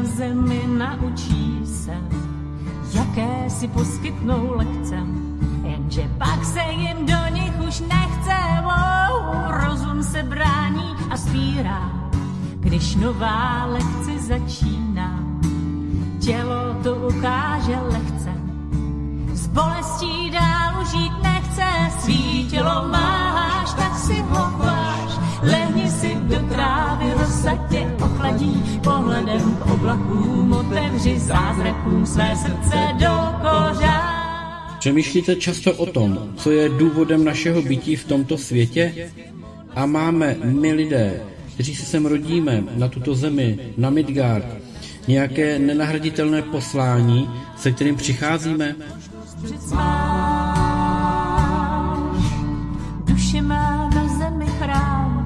na zemi naučí se, jaké si poskytnou lekce, jenže pak se jim do nich už nechce, wow, rozum se brání a spírá, když nová lekce začíná. Tělo to ukáže lehce, s bolestí dál žít nechce, svý tělo máš, tak si ho ochladí, pohledem k oblakům otevři zázrakům své srdce do kořán. Přemýšlíte často o tom, co je důvodem našeho bytí v tomto světě? A máme my lidé, kteří se sem rodíme, na tuto zemi, na Midgard, nějaké nenahraditelné poslání, se kterým přicházíme? Duše má na zemi chrám,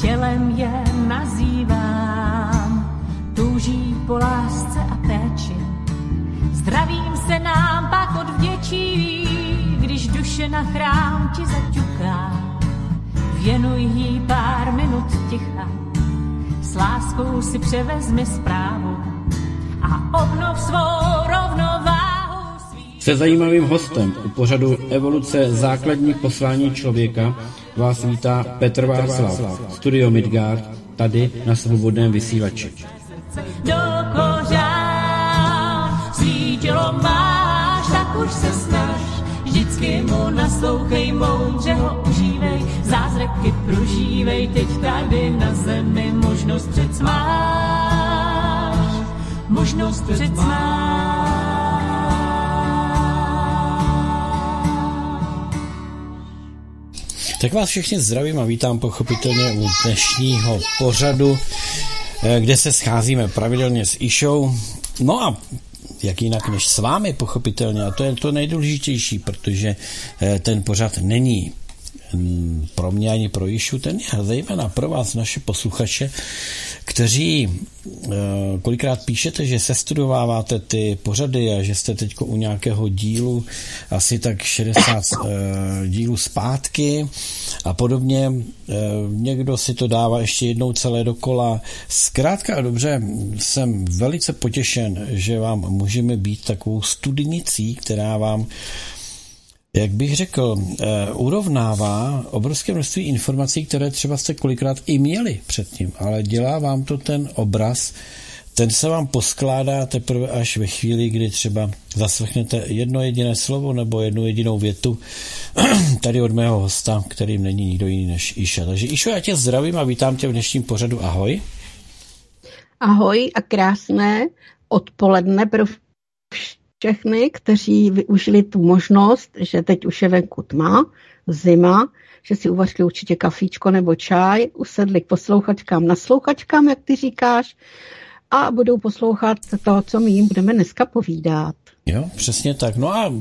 tělem je nazývám, touží po lásce a péči. Zdravím se nám pak odvděčí, když duše na chrám ti zaťuká. Věnuj jí pár minut ticha, s láskou si převezmi zprávu a obnov svou rovnováhu. Se zajímavým hostem u pořadu Evoluce základních poslání člověka vás vítá Petr Václav, Studio Midgard, tady na svobodném vysílači. Do kořán, máš, tak už se snaž, vždycky mu naslouchej, moudře ho užívej, zázraky prožívej, teď tady na zemi možnost před máš, možnost před Tak vás všichni zdravím a vítám pochopitelně u dnešního pořadu, eh, kde se scházíme pravidelně s Išou. No a jak jinak než s vámi, pochopitelně. A to je to nejdůležitější, protože eh, ten pořad není mm, pro mě ani pro Jišu, ten je zejména pro vás, naše posluchače, kteří eh, kolikrát píšete, že se studováváte ty pořady a že jste teď u nějakého dílu asi tak 60 eh, dílů zpátky a podobně. Někdo si to dává ještě jednou celé dokola. Zkrátka a dobře, jsem velice potěšen, že vám můžeme být takovou studnicí, která vám jak bych řekl, urovnává obrovské množství informací, které třeba jste kolikrát i měli předtím, ale dělá vám to ten obraz, ten se vám poskládá teprve až ve chvíli, kdy třeba zaslechnete jedno jediné slovo nebo jednu jedinou větu tady od mého hosta, kterým není nikdo jiný než Iša. Takže Išo, já tě zdravím a vítám tě v dnešním pořadu. Ahoj. Ahoj a krásné odpoledne pro všechny, kteří využili tu možnost, že teď už je venku tma, zima, že si uvařili určitě kafíčko nebo čaj, usedli k poslouchačkám, naslouchačkám, jak ty říkáš, a budou poslouchat to, co my jim budeme dneska povídat. Jo, přesně tak. No a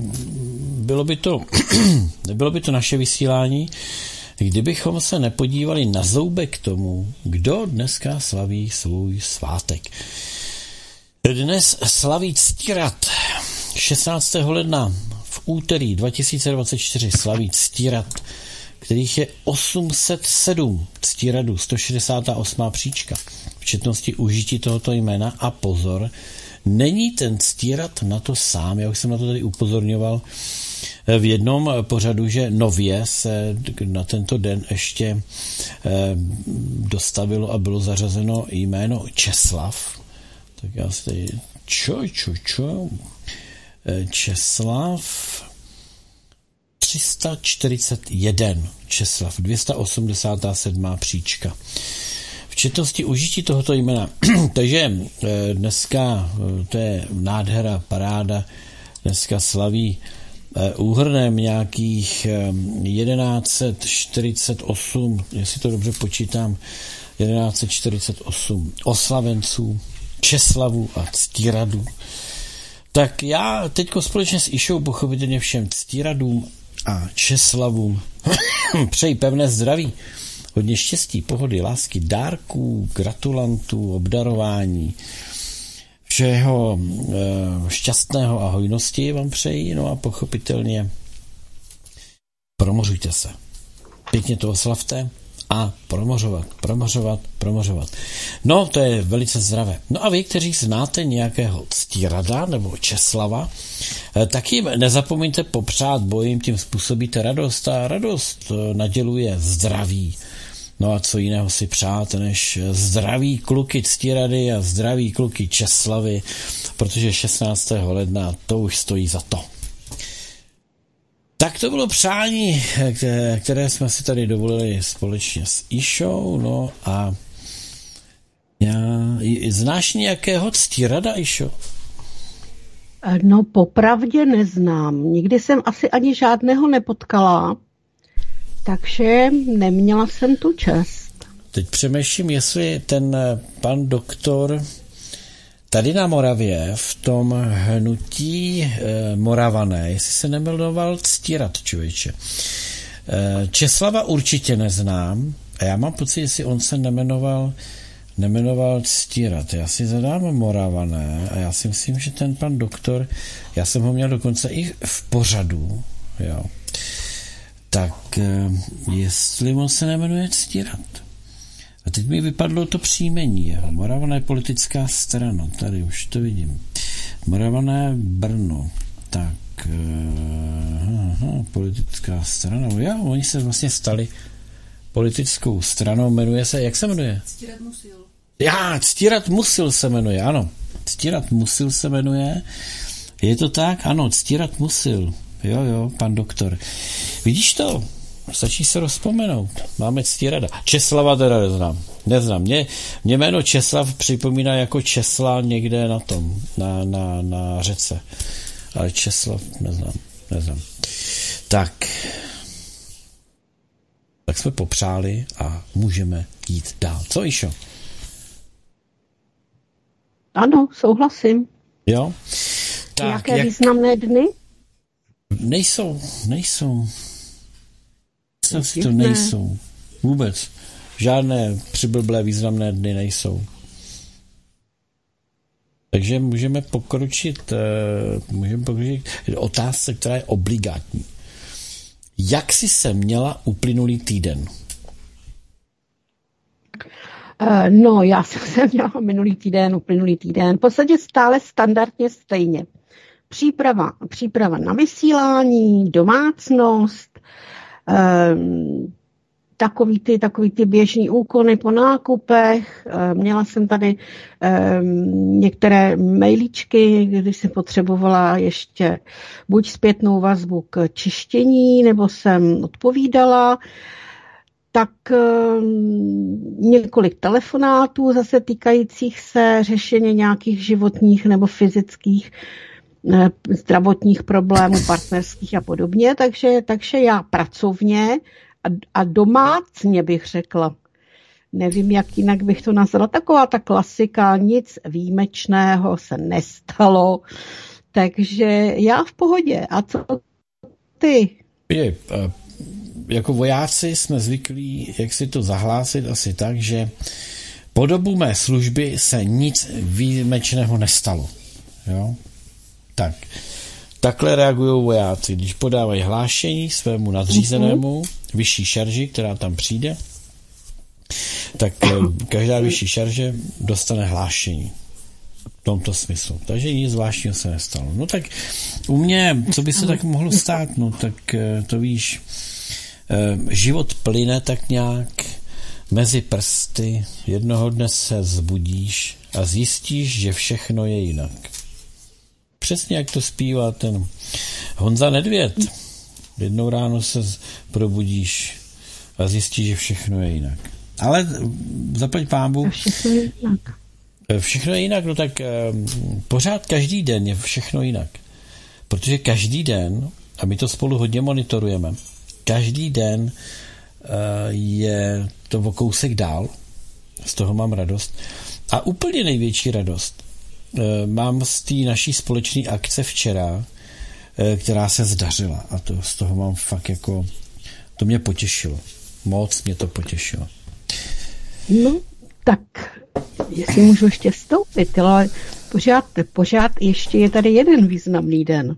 bylo by to, bylo by to naše vysílání, kdybychom se nepodívali na zoubek tomu, kdo dneska slaví svůj svátek. Dnes slaví Ctírat. 16. ledna v úterý 2024 slaví Ctírat, kterých je 807 Ctíradů, 168. příčka. V četnosti užití tohoto jména a pozor, není ten Ctírat na to sám, já už jsem na to tady upozorňoval v jednom pořadu, že nově se na tento den ještě eh, dostavilo a bylo zařazeno jméno Česlav, tak já si tady čo, čo, čo, Česlav 341, Česlav 287. příčka. V četnosti užití tohoto jména. Takže eh, dneska eh, to je nádhera, paráda, dneska slaví eh, úhrnem nějakých 1148, jestli to dobře počítám, 1148 oslavenců, Česlavu a Ctíradů. Tak já teď společně s Išou pochopitelně všem Ctíradům a Česlavům přeji pevné zdraví, hodně štěstí, pohody, lásky, dárků, gratulantů, obdarování, všeho e, šťastného a hojnosti vám přeji, no a pochopitelně promořujte se. Pěkně to oslavte a promořovat, promořovat, promořovat. No, to je velice zdravé. No a vy, kteří znáte nějakého ctírada nebo Česlava, eh, tak jim nezapomeňte popřát, bo jim tím způsobíte radost a radost eh, naděluje zdraví. No a co jiného si přát, než zdraví kluky ctírady a zdraví kluky Česlavy, protože 16. ledna to už stojí za to. Tak to bylo přání, které jsme si tady dovolili společně s Išou, no a já, znáš nějakého ctírada, Išo? No popravdě neznám. Nikdy jsem asi ani žádného nepotkala, takže neměla jsem tu čest. Teď přemýšlím, jestli ten pan doktor Tady na Moravě v tom hnutí e, Moravané, jestli se nemilnoval Ctírat, člověče. E, Česlava určitě neznám a já mám pocit, jestli on se nemenoval nemenoval Ctírat. Já si zadám Moravané a já si myslím, že ten pan doktor, já jsem ho měl dokonce i v pořadu, jo. Tak e, jestli on se nemenuje Ctírat. A teď mi vypadlo to příjmení jeho. Moravané politická strana, tady už to vidím. Moravané Brno. Tak, uh, aha, politická strana. Jo, oni se vlastně stali politickou stranou. Jmenuje se, jak se jmenuje? Ctírat Musil. Já, Ctírat Musil se jmenuje, ano. Ctírat Musil se jmenuje. Je to tak? Ano, Ctírat Musil. Jo, jo, pan doktor. Vidíš to? Stačí se rozpomenout. Máme ctírada. Česlava teda neznám. Neznám. Mě, mě jméno Česlav připomíná jako Česla někde na tom, na, na, na řece. Ale Česlav neznám. Neznám. Tak. Tak jsme popřáli a můžeme jít dál. Co, Išo? Ano, souhlasím. Jo? Tak, Jaké jak... významné dny? Nejsou, nejsou. Si, to nejsou. Vůbec. Žádné přiblblé významné dny nejsou. Takže můžeme pokročit, uh, můžeme pokročit otázce, která je obligátní. Jak jsi se měla uplynulý týden? Uh, no, já jsem se měla minulý týden, uplynulý týden, v podstatě stále standardně stejně. Příprava, příprava na vysílání, domácnost, takový ty, takový ty běžný úkony po nákupech. Ehm, měla jsem tady um, některé mailíčky, když jsem potřebovala ještě buď zpětnou vazbu k čištění, nebo jsem odpovídala tak několik telefonátů zase týkajících se řešení nějakých životních nebo fyzických zdravotních problémů, partnerských a podobně. Takže, takže já pracovně a, a domácně bych řekla, nevím, jak jinak bych to nazvala, taková ta klasika, nic výjimečného se nestalo, takže já v pohodě. A co ty? Je, eh, jako vojáci jsme zvyklí, jak si to zahlásit asi tak, že po dobu mé služby se nic výjimečného nestalo. Jo? Tak. Takhle reagují vojáci, když podávají hlášení svému nadřízenému, vyšší šarži, která tam přijde, tak eh, každá vyšší šarže dostane hlášení v tomto smyslu. Takže nic zvláštního se nestalo. No tak u mě, co by se tak mohlo stát, no tak eh, to víš, eh, život plyne tak nějak mezi prsty, jednoho dne se zbudíš a zjistíš, že všechno je jinak. Přesně jak to zpívá ten Honza Nedvěd. Jednou ráno se probudíš a zjistíš, že všechno je jinak. Ale zaplať pámbu. Všechno je jinak. Všechno je jinak, no tak pořád každý den je všechno jinak. Protože každý den, a my to spolu hodně monitorujeme, každý den eh, je to o kousek dál, z toho mám radost. A úplně největší radost Eh, mám z té naší společné akce včera, eh, která se zdařila a to z toho mám fakt jako, to mě potěšilo. Moc mě to potěšilo. No, tak jestli můžu ještě vstoupit, ale pořád, pořád ještě je tady jeden významný den.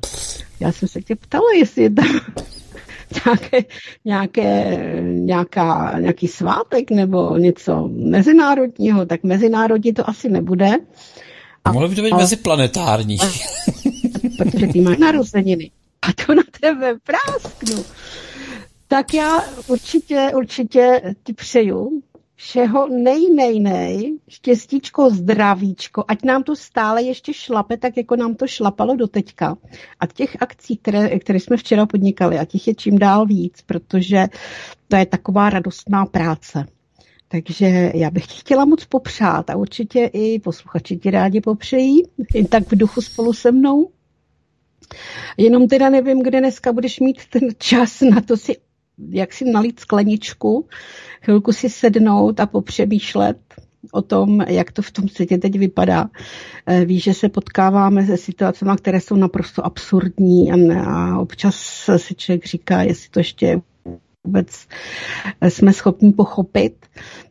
Já jsem se tě ptala, jestli je tam nějaké, nějaké, nějaká, nějaký svátek nebo něco mezinárodního, tak mezinárodní to asi nebude. A, Mohlo by to být meziplanetární. Protože ty máš narozeniny. A to na tebe prásknu. Tak já určitě, určitě ti přeju, všeho nej, nej, nej, štěstíčko, zdravíčko, ať nám to stále ještě šlape, tak jako nám to šlapalo do teďka. A těch akcí, které, které jsme včera podnikali, a těch je čím dál víc, protože to je taková radostná práce. Takže já bych ti chtěla moc popřát a určitě i posluchači ti rádi popřejí, jen tak v duchu spolu se mnou. Jenom teda nevím, kde dneska budeš mít ten čas na to si jak si nalít skleničku, chvilku si sednout a popřemýšlet o tom, jak to v tom světě teď vypadá. Eh, Víš, že se potkáváme se situacemi, které jsou naprosto absurdní a, a občas si člověk říká, jestli to ještě vůbec jsme schopni pochopit.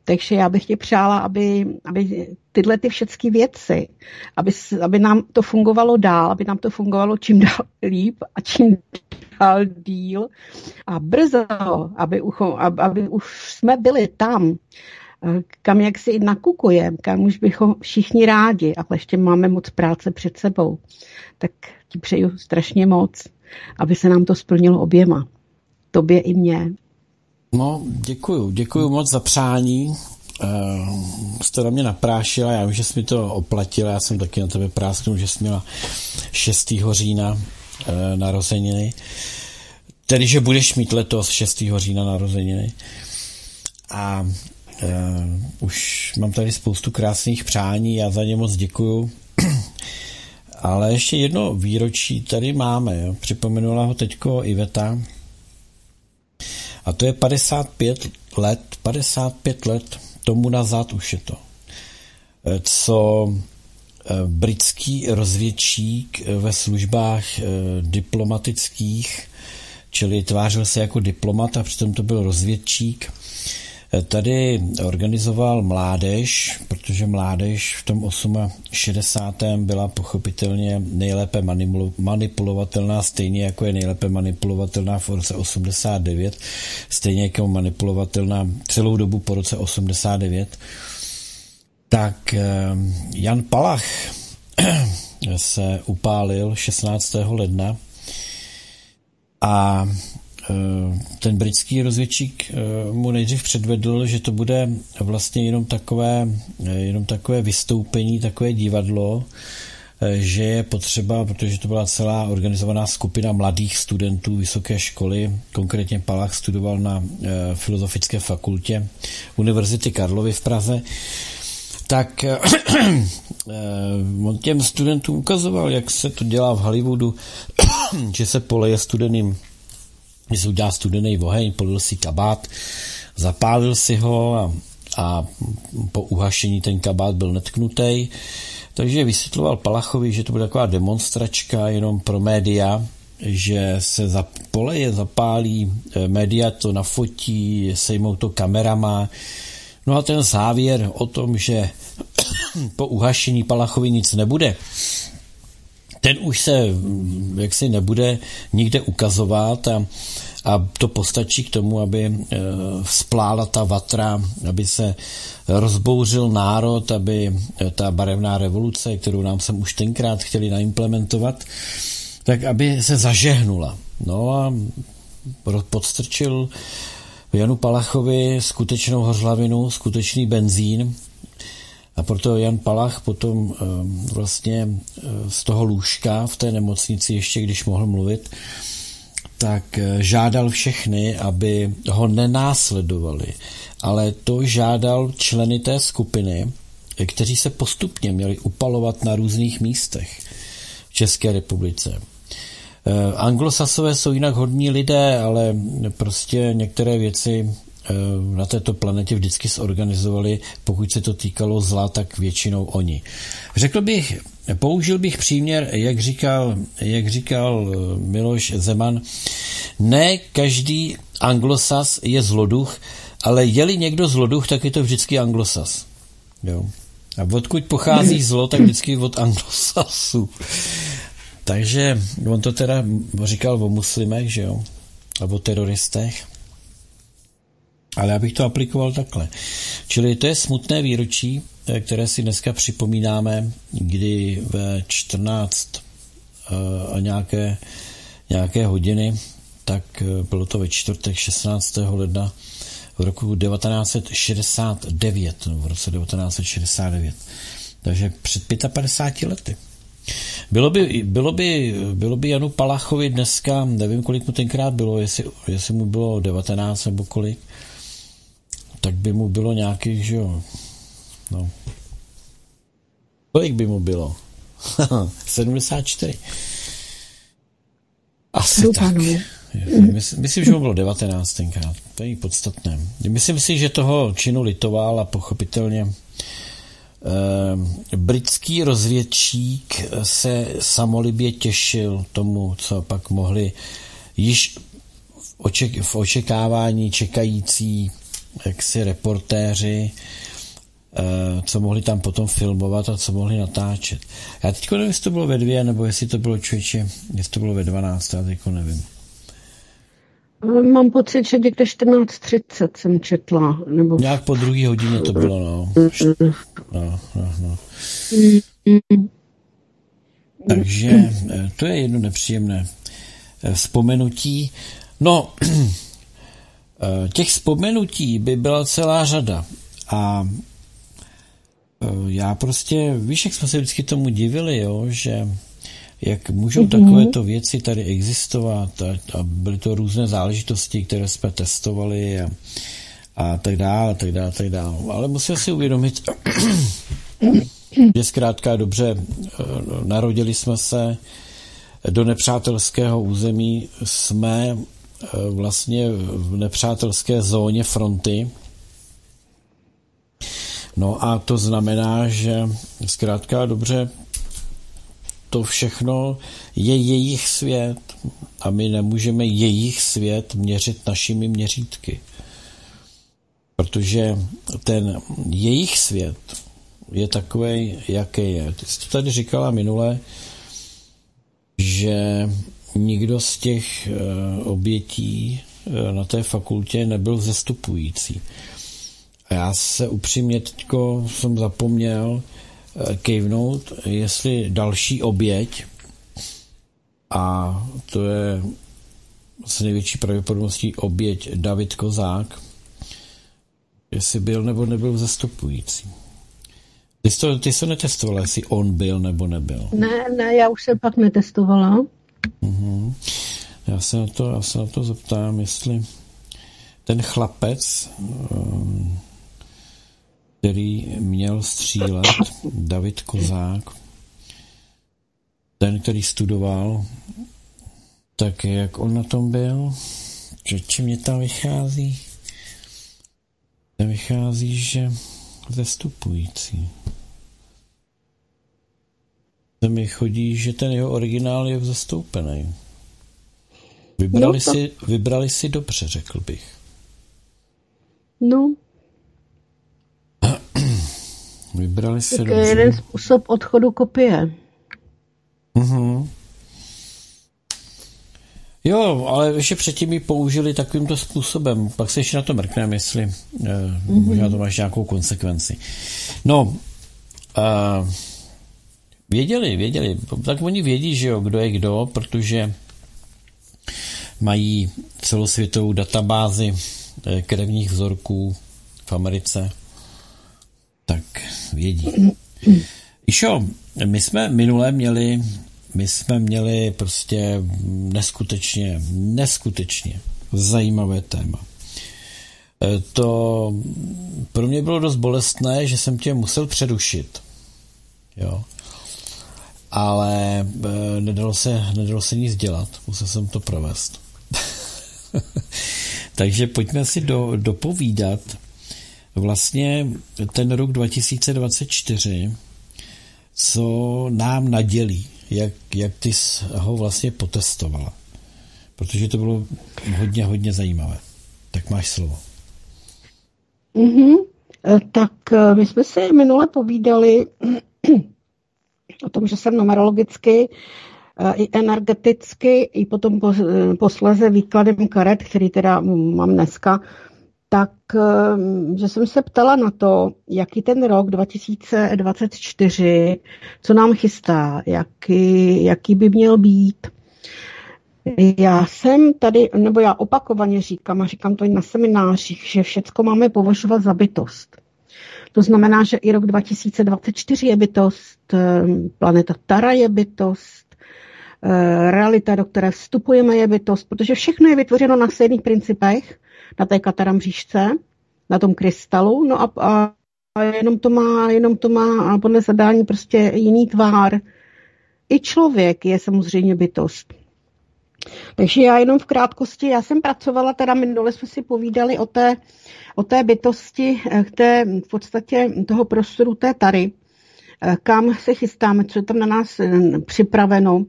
Takže já bych tě přála, aby, aby tyhle ty všechny věci, aby, aby nám to fungovalo dál, aby nám to fungovalo čím dál líp a čím dál díl a brzo, aby, ucho, aby už jsme byli tam, kam jak si nakukujeme, kam už bychom všichni rádi, ale ještě máme moc práce před sebou. Tak ti přeju strašně moc, aby se nám to splnilo oběma. Tobě i mně. No, děkuju. Děkuju moc za přání. Uh, jste na mě naprášila, já vím, že jsi mi to oplatila, já jsem taky na tebe prásknul, že jsi měla 6. října uh, narozeniny. Tedy, že budeš mít letos 6. října narozeniny. A uh, už mám tady spoustu krásných přání, já za ně moc děkuju. Ale ještě jedno výročí tady máme. Jo. Připomenula ho teďko Iveta, a to je 55 let, 55 let tomu nazad už je to, eh, co eh, britský rozvědčík eh, ve službách diplomatických, čili tvářil se jako diplomat a přitom to byl rozvědčík, Tady organizoval mládež, protože mládež v tom 68. byla pochopitelně nejlépe manipulovatelná, stejně jako je nejlépe manipulovatelná v roce 89, stejně jako manipulovatelná celou dobu po roce 89. Tak eh, Jan Palach se upálil 16. ledna a ten britský rozvědčík eh, mu nejdřív předvedl, že to bude vlastně jenom takové, eh, jenom takové vystoupení, takové divadlo, že je potřeba, protože to byla celá organizovaná skupina mladých studentů vysoké školy, konkrétně Palach studoval na Filozofické fakultě Univerzity Karlovy v Praze, tak on těm studentům ukazoval, jak se to dělá v Hollywoodu, že se poleje studeným když si udělal studený oheň, polil si kabát, zapálil si ho a, a po uhašení ten kabát byl netknutý. Takže vysvětloval Palachovi, že to bude taková demonstračka jenom pro média, že se za poleje zapálí, eh, média to nafotí, sejmou to kamerama. No a ten závěr o tom, že po uhašení Palachovi nic nebude, ten už se jaksi nebude nikde ukazovat a, a to postačí k tomu, aby e, splála ta vatra, aby se rozbouřil národ, aby e, ta barevná revoluce, kterou nám sem už tenkrát chtěli naimplementovat, tak aby se zažehnula. No a podstrčil Janu Palachovi skutečnou hořlavinu, skutečný benzín, a proto Jan Palach potom eh, vlastně eh, z toho lůžka v té nemocnici, ještě když mohl mluvit, tak eh, žádal všechny, aby ho nenásledovali, ale to žádal členy té skupiny, kteří se postupně měli upalovat na různých místech v České republice. Anglosasové jsou jinak hodní lidé, ale prostě některé věci na této planetě vždycky zorganizovali, pokud se to týkalo zla, tak většinou oni. Řekl bych, použil bych příměr, jak říkal, jak říkal eh, Miloš Zeman, ne každý anglosas je zloduch, ale je-li někdo zloduch, tak je to vždycky anglosas. Jo. A odkud pochází zlo, tak vždycky od anglosasů. Takže on to teda říkal o muslimech, že jo. a o teroristech. Ale já bych to aplikoval takhle. Čili to je smutné výročí, eh, které si dneska připomínáme, kdy ve 14 eh, a nějaké, nějaké hodiny, tak eh, bylo to ve čtvrtek 16. ledna v roku 1969, no v roce 1969. Takže před 55 lety. Bylo by, bylo by, bylo by Janu Palachovi dneska, nevím, kolik mu tenkrát bylo, jestli, jestli mu bylo 19 nebo kolik, tak by mu bylo nějakých, že jo, no. Kolik by mu bylo? 74. Asi Doufám. tak. Myslím, myslím, že mu bylo 19 tenkrát. To je podstatné. Myslím si, že toho činu litoval a pochopitelně eh, britský rozvědčík se samolibě těšil tomu, co pak mohli již v, oček, v očekávání čekající jaksi reportéři, eh, co mohli tam potom filmovat a co mohli natáčet. Já teď nevím, jestli to bylo ve dvě, nebo jestli to bylo člověče, jestli to bylo ve 12, já teď nevím. Mám pocit, že někde 14.30 jsem četla. Nebo... Nějak po druhé hodině to bylo, no. no, no, no. Takže eh, to je jedno nepříjemné eh, vzpomenutí. No, eh, těch vzpomenutí by byla celá řada. A já prostě, víš, jak jsme se vždycky tomu divili, jo, že jak můžou mm-hmm. takovéto věci tady existovat a, a byly to různé záležitosti, které jsme testovali a, a tak dále, tak dále, tak dále. Ale musím si uvědomit, že zkrátka dobře, eh, narodili jsme se do nepřátelského území, jsme eh, vlastně v nepřátelské zóně fronty, No a to znamená, že zkrátka dobře to všechno je jejich svět a my nemůžeme jejich svět měřit našimi měřítky. Protože ten jejich svět je takový, jaký je. Ty jsi to tady říkala minule, že nikdo z těch eh, obětí eh, na té fakultě nebyl zestupující. A já se upřímně teďko jsem zapomněl, kejvnout, jestli další oběť, a to je s největší pravděpodobností oběť David Kozák, jestli byl nebo nebyl zastupující. Ty jsi to, ty jsi to netestovala, jestli on byl nebo nebyl. Ne, ne, já už jsem pak netestovala. Uh-huh. Já se na to, já se na to zeptám, jestli ten chlapec um, který měl střílet, David Kozák, ten, který studoval, tak jak on na tom byl, či mě tam vychází? Tam vychází, že zestupující. Tam mi chodí, že ten jeho originál je zastoupený. Vybrali, no, to... si, vybrali si dobře, řekl bych. No, Vybrali si To je jeden způsob odchodu kopie. Mhm. Jo, ale ještě předtím ji použili takovýmto způsobem. Pak se ještě na to mrkneme, jestli mm-hmm. možná to máš nějakou konsekvenci. No, eh, věděli, věděli. Tak oni vědí, že jo, kdo je kdo, protože mají celosvětovou databázi eh, krevních vzorků v Americe tak vědí. Išo, my jsme minule měli, my jsme měli prostě neskutečně, neskutečně zajímavé téma. E, to pro mě bylo dost bolestné, že jsem tě musel přerušit. Jo. Ale e, nedalo se, nedalo se nic dělat, musel jsem to provést. Takže pojďme si do, dopovídat vlastně ten rok 2024, co nám nadělí, jak, jak ty ho vlastně potestovala. Protože to bylo hodně, hodně zajímavé. Tak máš slovo. Mm-hmm. Tak e, my jsme si minule povídali o tom, že jsem numerologicky i energeticky, i potom posleze výkladem karet, který teda mám dneska, tak že jsem se ptala na to, jaký ten rok 2024, co nám chystá, jaký, jaký by měl být. Já jsem tady, nebo já opakovaně říkám, a říkám to i na seminářích, že všecko máme považovat za bytost. To znamená, že i rok 2024 je bytost, planeta Tara je bytost, realita, do které vstupujeme, je bytost, protože všechno je vytvořeno na stejných principech, na té kataramřížce, na tom krystalu, no a, a, a jenom, to má, jenom to má podle zadání prostě jiný tvár. I člověk je samozřejmě bytost. Takže já jenom v krátkosti, já jsem pracovala, teda minule jsme si povídali o té, o té bytosti, eh, té, v podstatě toho prostoru té tary, eh, kam se chystáme, co je tam na nás eh, připraveno.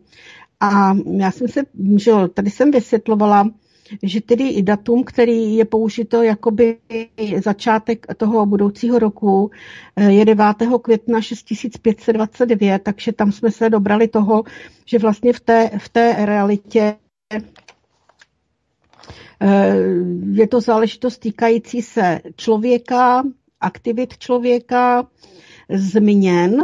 A já jsem se, že tady jsem vysvětlovala, že tedy i datum, který je použito jakoby začátek toho budoucího roku, je 9. května 6529, takže tam jsme se dobrali toho, že vlastně v té, v té realitě eh, je to záležitost týkající se člověka, aktivit člověka, změn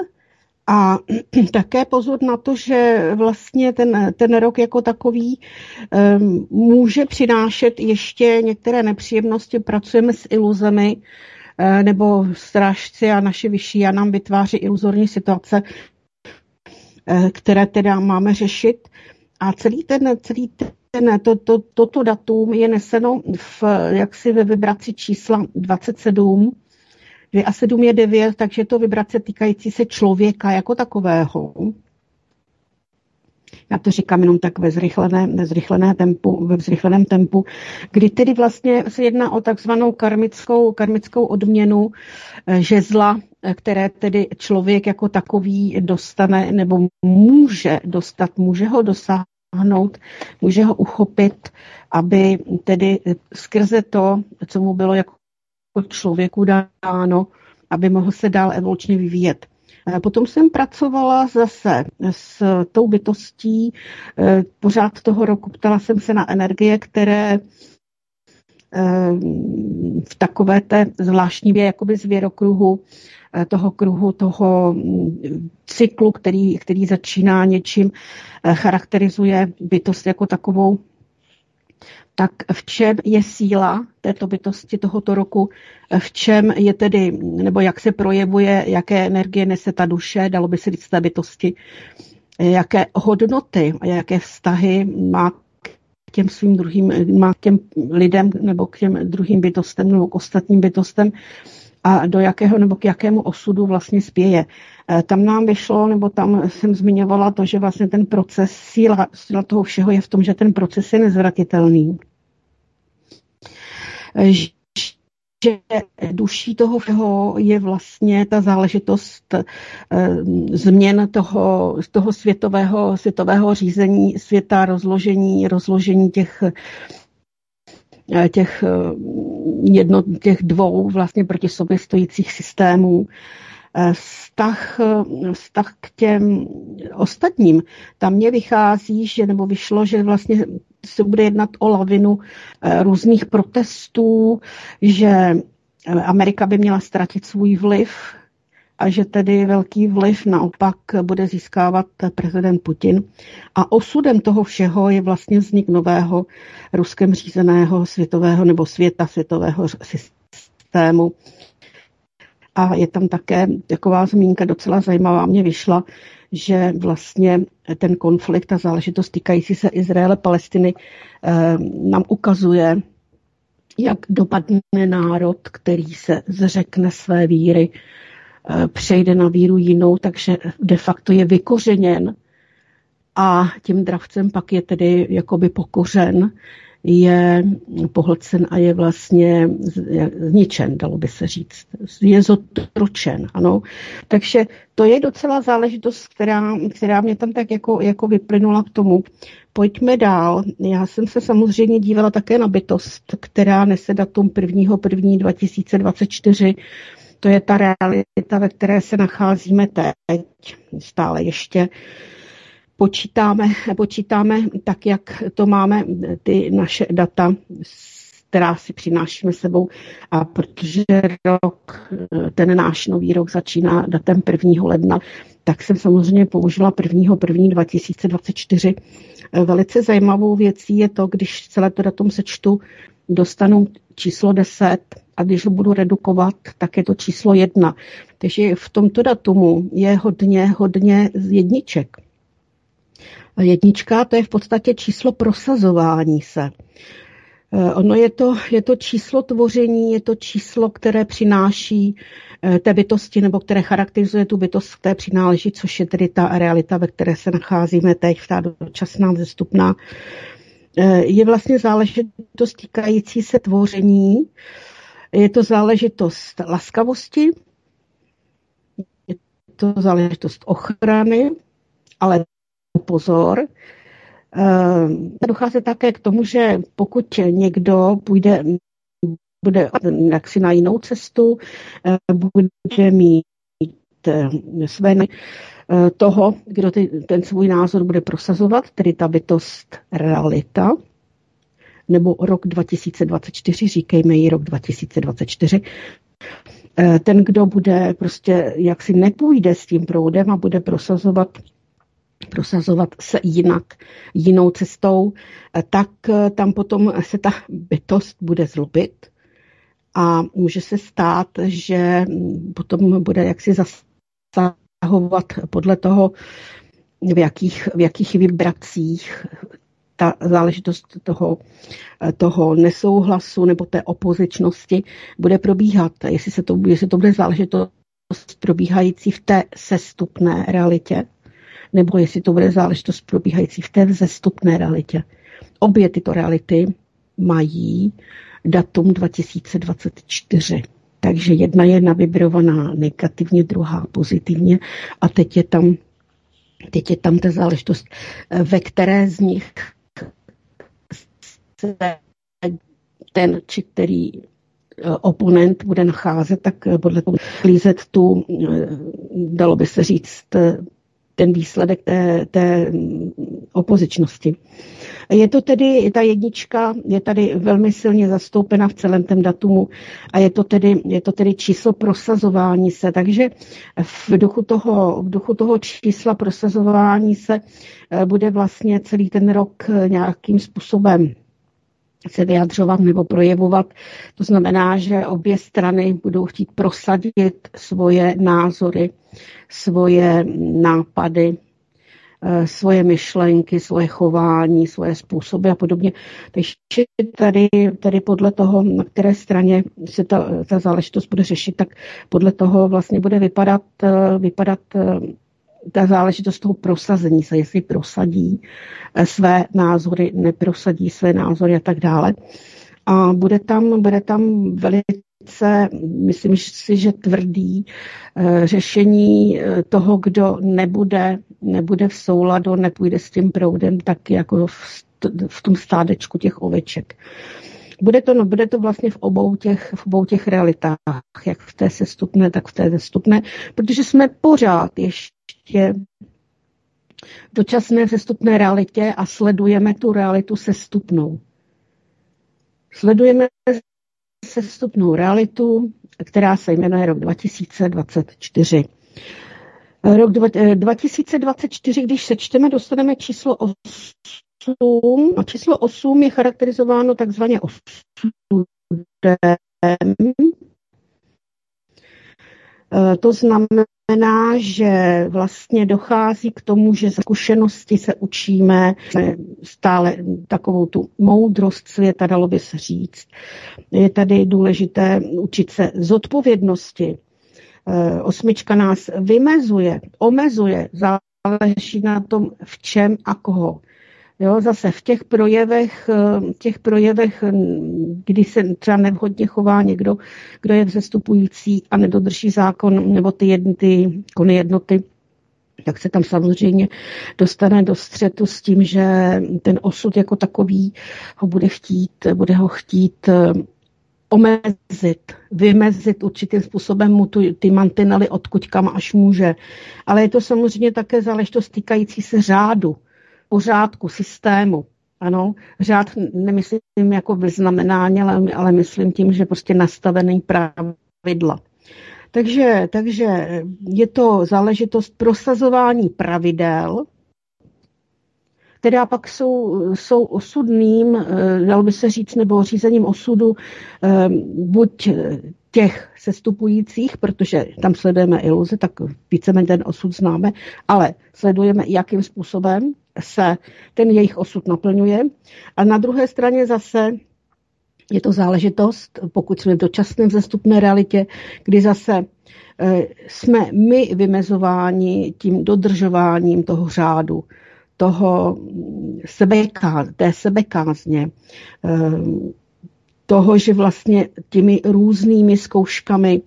a také pozor na to, že vlastně ten, ten rok jako takový um, může přinášet ještě některé nepříjemnosti. Pracujeme s iluzemi, uh, nebo strážci a naše vyšší a nám vytváří iluzorní situace, uh, které teda máme řešit. A celý ten, celý ten, to, to, toto datum je neseno v, jaksi ve vibraci čísla 27, 2 a 7 je 9, takže to vibrace týkající se člověka jako takového. Já to říkám jenom tak ve zrychleném, ve zrychlené tempu, ve zrychleném tempu, kdy tedy vlastně se jedná o takzvanou karmickou, karmickou odměnu eh, žezla, eh, které tedy člověk jako takový dostane nebo může dostat, může ho dosáhnout, může ho uchopit, aby tedy skrze to, co mu bylo jako člověku dáno, aby mohl se dál evolučně vyvíjet. Potom jsem pracovala zase s tou bytostí eh, pořád toho roku. Ptala jsem se na energie, které eh, v takové té zvláštní jakoby zvěrokruhu, eh, toho kruhu, toho mm, cyklu, který, který začíná něčím, charakterizuje bytost jako takovou tak v čem je síla této bytosti tohoto roku, v čem je tedy, nebo jak se projevuje, jaké energie nese ta duše, dalo by se říct té bytosti, jaké hodnoty a jaké vztahy má k těm svým druhým, má k těm lidem nebo k těm druhým bytostem nebo k ostatním bytostem a do jakého nebo k jakému osudu vlastně spěje. Eh, tam nám vyšlo, nebo tam jsem zmiňovala to, že vlastně ten proces, síla, síla toho všeho je v tom, že ten proces je nezvratitelný. Eh, že duší toho všeho je vlastně ta záležitost e, změn toho, toho světového, světového řízení světa, rozložení, rozložení těch těch, jedno, těch dvou vlastně proti sobě stojících systémů vztah, vztah k těm ostatním. Tam mě vychází, že nebo vyšlo, že vlastně se bude jednat o lavinu eh, různých protestů, že Amerika by měla ztratit svůj vliv a že tedy velký vliv naopak bude získávat prezident Putin. A osudem toho všeho je vlastně vznik nového ruskem řízeného světového nebo světa světového systému, a je tam také taková zmínka docela zajímavá, mě vyšla, že vlastně ten konflikt a záležitost týkající se Izraele, Palestiny eh, nám ukazuje, jak dopadne národ, který se zřekne své víry, přejde na víru jinou, takže de facto je vykořeněn a tím dravcem pak je tedy jakoby pokořen je pohlcen a je vlastně zničen, dalo by se říct. Je zotročen, ano. Takže to je docela záležitost, která, která mě tam tak jako, jako vyplynula k tomu. Pojďme dál. Já jsem se samozřejmě dívala také na bytost, která nese datum 1. 1. 2024. To je ta realita, ve které se nacházíme teď, stále ještě počítáme, počítáme tak, jak to máme, ty naše data, která si přinášíme sebou. A protože rok, ten náš nový rok začíná datem 1. ledna, tak jsem samozřejmě použila 1. 1. 2024. Velice zajímavou věcí je to, když celé to datum sečtu, dostanu číslo 10 a když ho budu redukovat, tak je to číslo 1. Takže v tomto datumu je hodně, hodně jedniček. Jednička to je v podstatě číslo prosazování se. Eh, ono je to, je to číslo tvoření, je to číslo, které přináší eh, té bytosti nebo které charakterizuje tu bytost, které přináleží, což je tedy ta realita, ve které se nacházíme teď, ta dočasná vzestupná. Eh, je vlastně záležitost týkající se tvoření, je to záležitost laskavosti, je to záležitost ochrany, ale pozor, eh, dochází také k tomu, že pokud někdo půjde bude jaksi na jinou cestu, eh, bude mít eh, své toho, kdo ty, ten svůj názor bude prosazovat, tedy ta bytost realita, nebo rok 2024, říkejme jí rok 2024, ten, kdo bude prostě, jak si nepůjde s tím proudem a bude prosazovat prosazovat se jinak, jinou cestou, eh, tak eh, tam potom se ta bytost bude zlobit a může se stát, že mm, potom bude jaksi zasahovat podle toho, v jakých, v jakých vibracích ta záležitost toho, eh, toho nesouhlasu nebo té opozičnosti bude probíhat. Jestli, se to, jestli to bude záležitost probíhající v té sestupné realitě, nebo jestli to bude záležitost probíhající v té vzestupné realitě. Obě tyto reality mají datum 2024. Takže jedna je navibrovaná negativně, druhá pozitivně a teď je tam, teď je tam ta záležitost, ve které z nich ten, či který eh, oponent bude nacházet, tak podle toho lízet tu, eh, dalo by se říct, ten výsledek té, té opozičnosti. Je to tedy, ta jednička je tady velmi silně zastoupena v celém tom datumu a je to tedy, je to tedy číslo prosazování se. Takže v duchu, toho, v duchu toho čísla prosazování se bude vlastně celý ten rok nějakým způsobem se vyjadřovat nebo projevovat. To znamená, že obě strany budou chtít prosadit svoje názory, svoje nápady, eh, svoje myšlenky, svoje chování, svoje způsoby a podobně. Takže tady, tady podle toho, na které straně se ta, ta záležitost bude řešit, tak podle toho vlastně bude vypadat, eh, vypadat eh, ta záležitost toho prosazení se, jestli prosadí eh, své názory, neprosadí své názory a tak dále. A bude tam, bude tam velice, myslím si, že tvrdý eh, řešení eh, toho, kdo nebude, nebude v souladu, nepůjde s tím proudem, tak jako v, v tom stádečku těch oveček. Bude to, no, bude to vlastně v obou, těch, v obou těch realitách, jak v té sestupné, tak v té zestupné, protože jsme pořád ještě dočasné sestupné realitě a sledujeme tu realitu sestupnou. Sledujeme sestupnou realitu, která se jmenuje rok 2024. Rok 2024, když sečteme, dostaneme číslo 8. A číslo 8 je charakterizováno takzvaně osudem. Eh, to znamená, že vlastně dochází k tomu, že za zkušenosti se učíme stále takovou tu moudrost světa, dalo by se říct. Je tady důležité učit se z odpovědnosti. Eh, osmička nás vymezuje, omezuje, záleží na tom, v čem a koho. Jo, zase v těch projevech, eh, těch projevech, kdy se třeba nevhodně chová někdo, kdo je vzestupující a nedodrží zákon, nebo ty, jedny, ty kony jednoty, tak se tam samozřejmě dostane do střetu s tím, že ten osud jako takový ho bude chtít, bude ho chtít omezit, vymezit určitým způsobem mu tu, ty mantinely odkud kam až může. Ale je to samozřejmě také záležitost týkající se řádu, pořádku, systému. Ano, řád nemyslím jako vyznamenání, ale, ale myslím tím, že prostě nastavený pravidla. Takže, takže je to záležitost prosazování pravidel, která pak jsou, jsou osudným, eh, dalo by se říct, nebo řízením osudu eh, buď těch sestupujících, protože tam sledujeme iluze, tak víceméně ten osud známe, ale sledujeme, jakým způsobem se ten jejich osud naplňuje. A na druhé straně zase je to záležitost, pokud jsme v dočasném zastupné realitě, kdy zase eh, jsme my vymezováni tím dodržováním toho řádu, toho sebeká, té sebekázně, eh, toho, že vlastně těmi různými zkouškami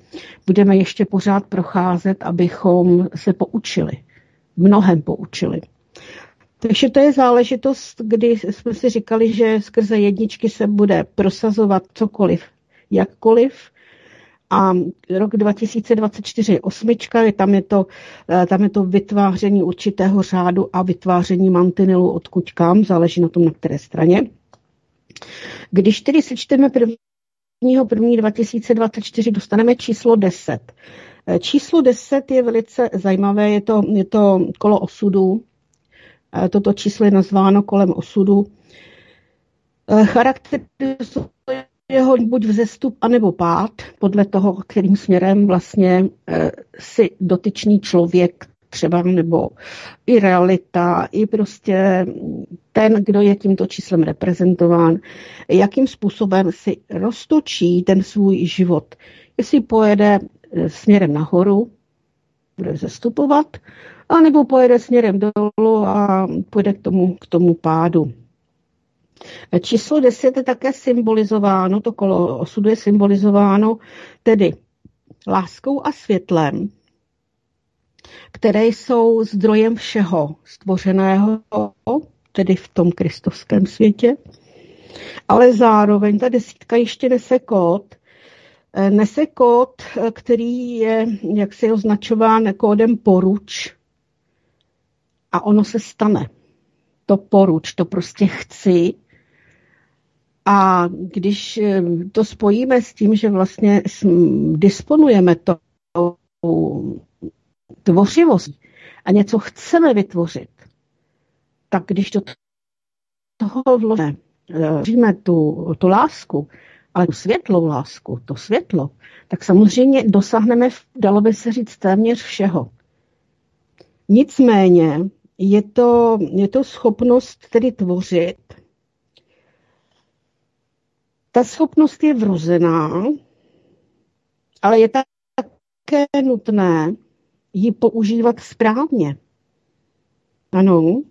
budeme ještě pořád procházet, abychom se poučili, mnohem poučili. Takže to je záležitost, kdy jsme si říkali, že skrze jedničky se bude prosazovat cokoliv, jakkoliv. A rok 2024 je osmička, je, tam, je to, eh, tam je to vytváření určitého řádu a vytváření mantinelu odkud kam, záleží na tom, na které straně. Když tedy sečteme 1. 1. 2024, dostaneme číslo 10. Eh, číslo 10 je velice zajímavé, je to, je to kolo osudu, Toto číslo je nazváno kolem osudu. Eh, charakterizuje ho buď vzestup, anebo pád, podle toho, kterým směrem vlastně eh, si dotyčný člověk třeba, nebo i realita, i prostě ten, kdo je tímto číslem reprezentován, jakým způsobem si roztočí ten svůj život. Jestli pojede eh, směrem nahoru, bude zestupovat, anebo pojede směrem dolů a půjde k tomu, k tomu pádu. Číslo 10 je také symbolizováno, to kolo osudu je symbolizováno tedy láskou a světlem, které jsou zdrojem všeho stvořeného, tedy v tom kristovském světě. Ale zároveň ta desítka ještě nese kód, nese kód, který je jaksi označován kódem poruč, a ono se stane. To poruč, to prostě chci. A když eh, to spojíme s tím, že vlastně disponujeme to tvořivostí a něco chceme vytvořit, tak když do toho vložíme tu, tu lásku, ale tu světlou lásku, to světlo, tak samozřejmě dosáhneme, dalo by se říct, téměř všeho. Nicméně je to, je to schopnost tedy tvořit. Ta schopnost je vrozená, ale je také nutné ji používat správně. Ano,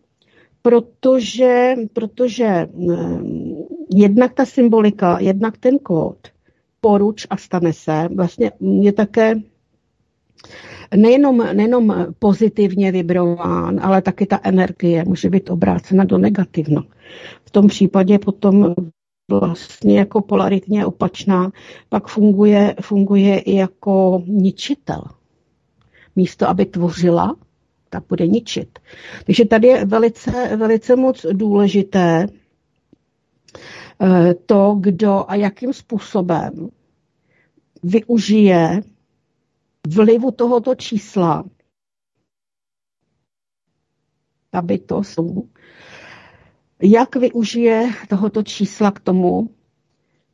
protože, protože jednak ta symbolika, jednak ten kód, poruč a stane se, vlastně je také nejenom, nejenom pozitivně vibrován, ale taky ta energie může být obrácena do negativno. V tom případě potom vlastně jako polaritně opačná, pak funguje, funguje i jako ničitel. Místo, aby tvořila, tak bude ničit. Takže tady je velice, velice moc důležité to, kdo a jakým způsobem využije vlivu tohoto čísla ta bytost, jak využije tohoto čísla k tomu,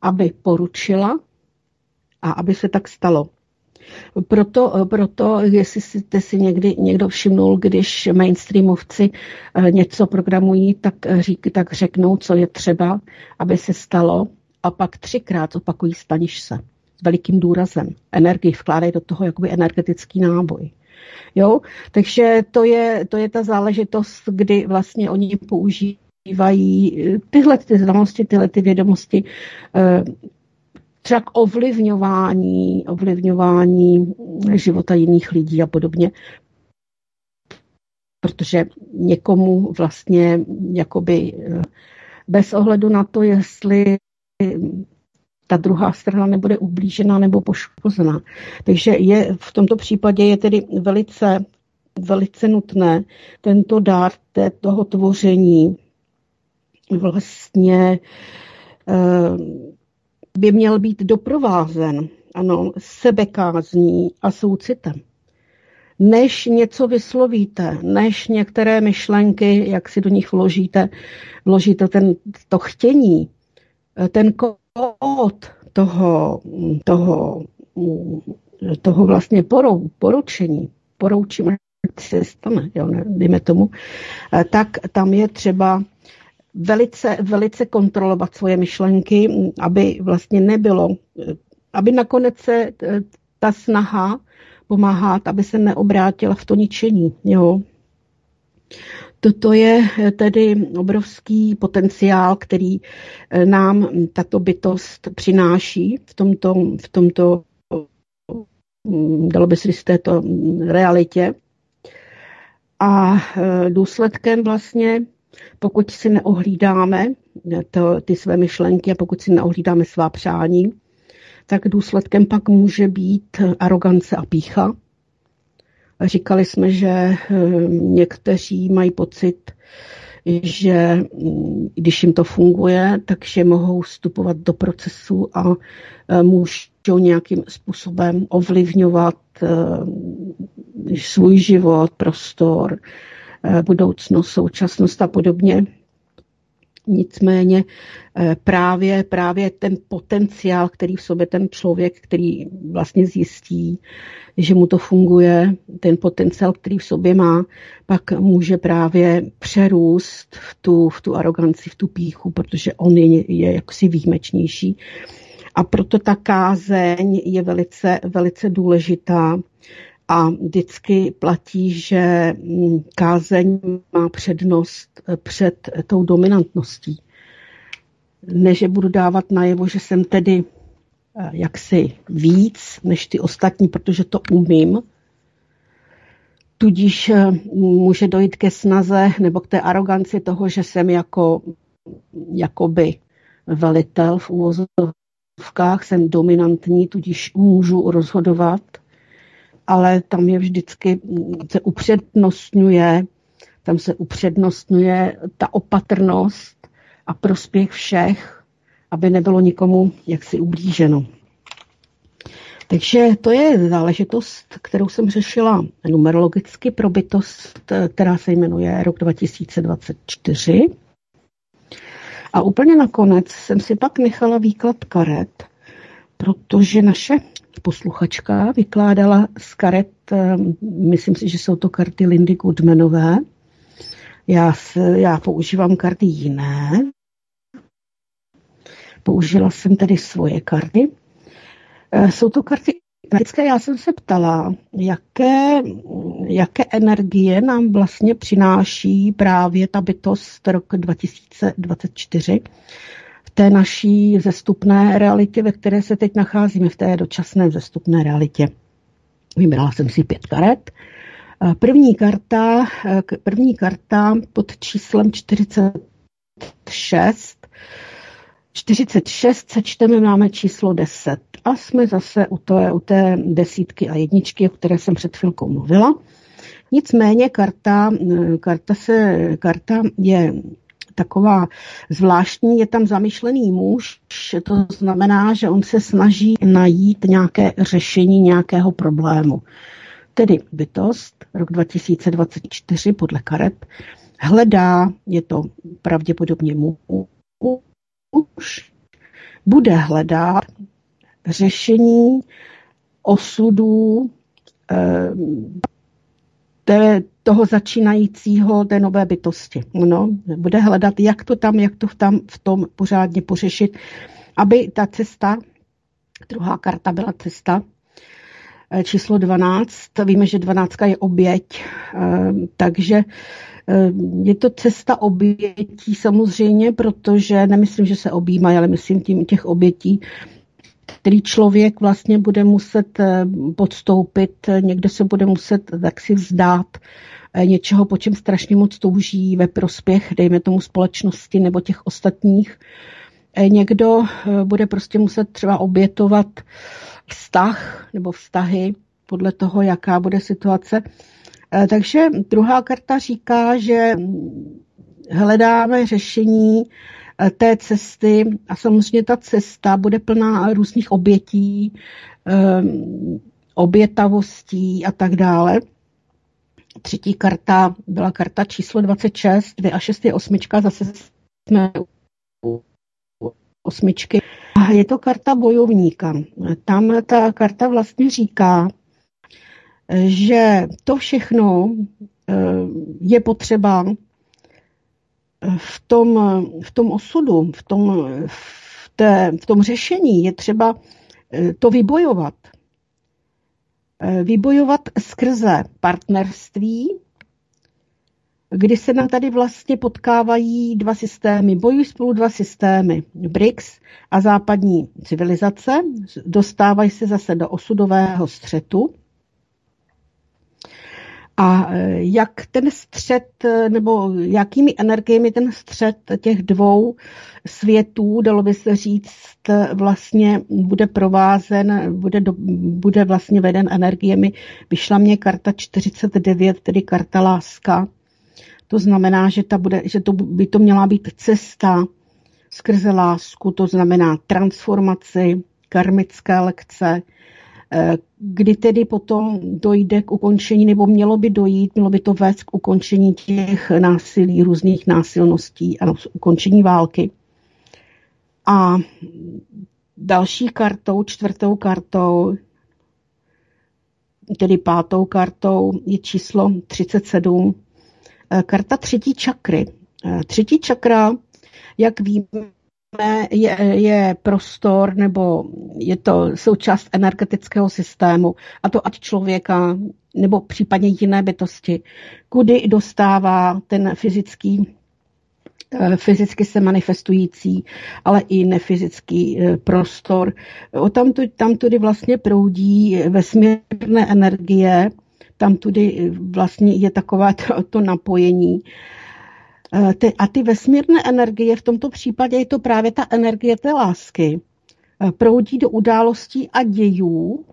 aby poručila a aby se tak stalo. Proto, proto jestli jste si někdy někdo všimnul, když mainstreamovci eh, něco programují, tak, řík, tak řeknou, co je třeba, aby se stalo a pak třikrát opakují staniš se velikým důrazem. Energii vkládají do toho jakoby energetický náboj. Jo? Takže to je, to je ta záležitost, kdy vlastně oni používají eh, tyhle ty znalosti, tyhle ty vědomosti eh, třeba k ovlivňování, ovlivňování života jiných lidí a podobně. Protože někomu vlastně jakoby eh, bez ohledu na to, jestli ta druhá strana nebude ublížena nebo poškozená. Takže je, v tomto případě je tedy velice, velice nutné tento dár toho tvoření vlastně by měl být doprovázen ano, sebekázní a soucitem. Než něco vyslovíte, než některé myšlenky, jak si do nich vložíte, vložíte ten, to chtění, ten kód toho, toho, toho vlastně porou, poručení, poroučíme, se stane, jo, ne, dejme tomu, tak tam je třeba velice, velice kontrolovat svoje myšlenky, aby vlastně nebylo, aby nakonec se eh, ta snaha pomáhat, aby se neobrátila v to ničení. Jo. Toto je eh, tedy obrovský potenciál, který eh, nám tato bytost přináší v tomto, v tomto mm, dalo by se říct, této realitě. A důsledkem vlastně pokud si neohlídáme to, ty své myšlenky a pokud si neohlídáme svá přání, tak důsledkem pak může být arogance a pícha. Říkali jsme, že eh, někteří mají pocit, že mm, když jim to funguje, takže mohou vstupovat do procesu a eh, můžou nějakým způsobem ovlivňovat eh, svůj život, prostor, Eh, budoucnost, současnost a podobně. Nicméně eh, právě, právě ten potenciál, který v sobě ten člověk, který vlastně zjistí, že mu to funguje, ten potenciál, který v sobě má, pak může právě přerůst v tu, v tu aroganci, v tu píchu, protože on je, je jaksi výjimečnější. A proto ta kázeň je velice, velice důležitá a vždycky platí, že mm, kázeň má přednost eh, před tou dominantností. Ne, že budu dávat najevo, že jsem tedy eh, jaksi víc než ty ostatní, protože to umím. Tudíž eh, může dojít ke snaze nebo k té aroganci toho, že jsem jako jakoby velitel v úvozovkách, jsem dominantní, tudíž můžu rozhodovat – ale tam je vždycky, se upřednostňuje, tam se upřednostňuje ta opatrnost a prospěch všech, aby nebylo nikomu jaksi ublíženo. Takže to je záležitost, kterou jsem řešila numerologicky pro bytost, která se jmenuje rok 2024. A úplně nakonec jsem si pak nechala výklad karet, protože naše posluchačka vykládala z karet, eh, myslím si, že jsou to karty Lindy Goodmanové. Já, já používám karty jiné. Použila jsem tedy svoje karty. Eh, jsou to karty já jsem se ptala, jaké, jaké energie nám vlastně přináší právě ta bytost rok 2024 té naší zestupné realitě, ve které se teď nacházíme, v té dočasné zestupné realitě. Vybrala jsem si pět karet. První karta, první karta pod číslem 46. 46 sečteme, máme číslo 10. A jsme zase u té, u té desítky a jedničky, o které jsem před chvilkou mluvila. Nicméně karta, karta, se, karta je taková zvláštní, je tam zamýšlený muž, to znamená, že on se snaží najít nějaké řešení nějakého problému. Tedy bytost, rok 2024 podle karet, hledá, je to pravděpodobně muž, bude hledat řešení osudů eh, té, toho začínajícího té nové bytosti. No, bude hledat, jak to tam, jak to tam v tom pořádně pořešit, aby ta cesta, druhá karta byla cesta, eh, číslo 12, víme, že 12 je oběť, eh, takže eh, je to cesta obětí samozřejmě, protože nemyslím, že se objímají, ale myslím tím těch obětí, který člověk vlastně bude muset eh, podstoupit, někde se bude muset taksi vzdát eh, něčeho, po čem strašně moc touží ve prospěch, dejme tomu společnosti nebo těch ostatních. někdo bude prostě muset třeba obětovat vztah nebo vztahy podle toho, jaká bude situace. Takže druhá karta říká, že hledáme řešení Eh, té cesty a samozřejmě ta cesta bude plná různých obětí, ehm, obětavostí a tak dále. Třetí karta byla karta číslo 26, 2 a 6 je osmička, zase jsme u osmičky. A je to karta bojovníka. Tam ta karta vlastně říká, že to všechno eh, je potřeba v tom, v tom osudu, v tom, v, té, v tom řešení je třeba eh, to vybojovat. Eh, vybojovat skrze partnerství, kdy se nám tady vlastně potkávají dva systémy, bojují spolu dva systémy, BRICS a západní civilizace, dostávají se zase do osudového střetu a e, jak ten střed, e, nebo jakými energiemi ten střed těch dvou světů, dalo by se říct, vlastně bude provázen, bude, do, bude vlastně veden energiemi. Vyšla mě karta 49, tedy karta láska. To znamená, že, ta bude, že to by to měla být cesta skrze lásku, to znamená transformaci, karmické lekce, kdy tedy potom dojde k ukončení, nebo mělo by dojít, mělo by to vést k ukončení těch násilí, různých násilností a ukončení války. A další kartou, čtvrtou kartou, tedy pátou kartou je číslo 37, eh, karta třetí čakry. Eh, třetí čakra, jak víme, je, je prostor nebo je to součást energetického systému, a to ať člověka nebo případně jiné bytosti, kudy dostává ten fyzický eh, fyzicky se manifestující, ale i nefyzický eh, prostor. Tam, tam tudy vlastně proudí vesmírné energie, tam tudy vlastně je takové to, to napojení Eh, a ty vesmírné energie, v tomto případě je to právě ta energie té lásky, eh, proudí do událostí a dějů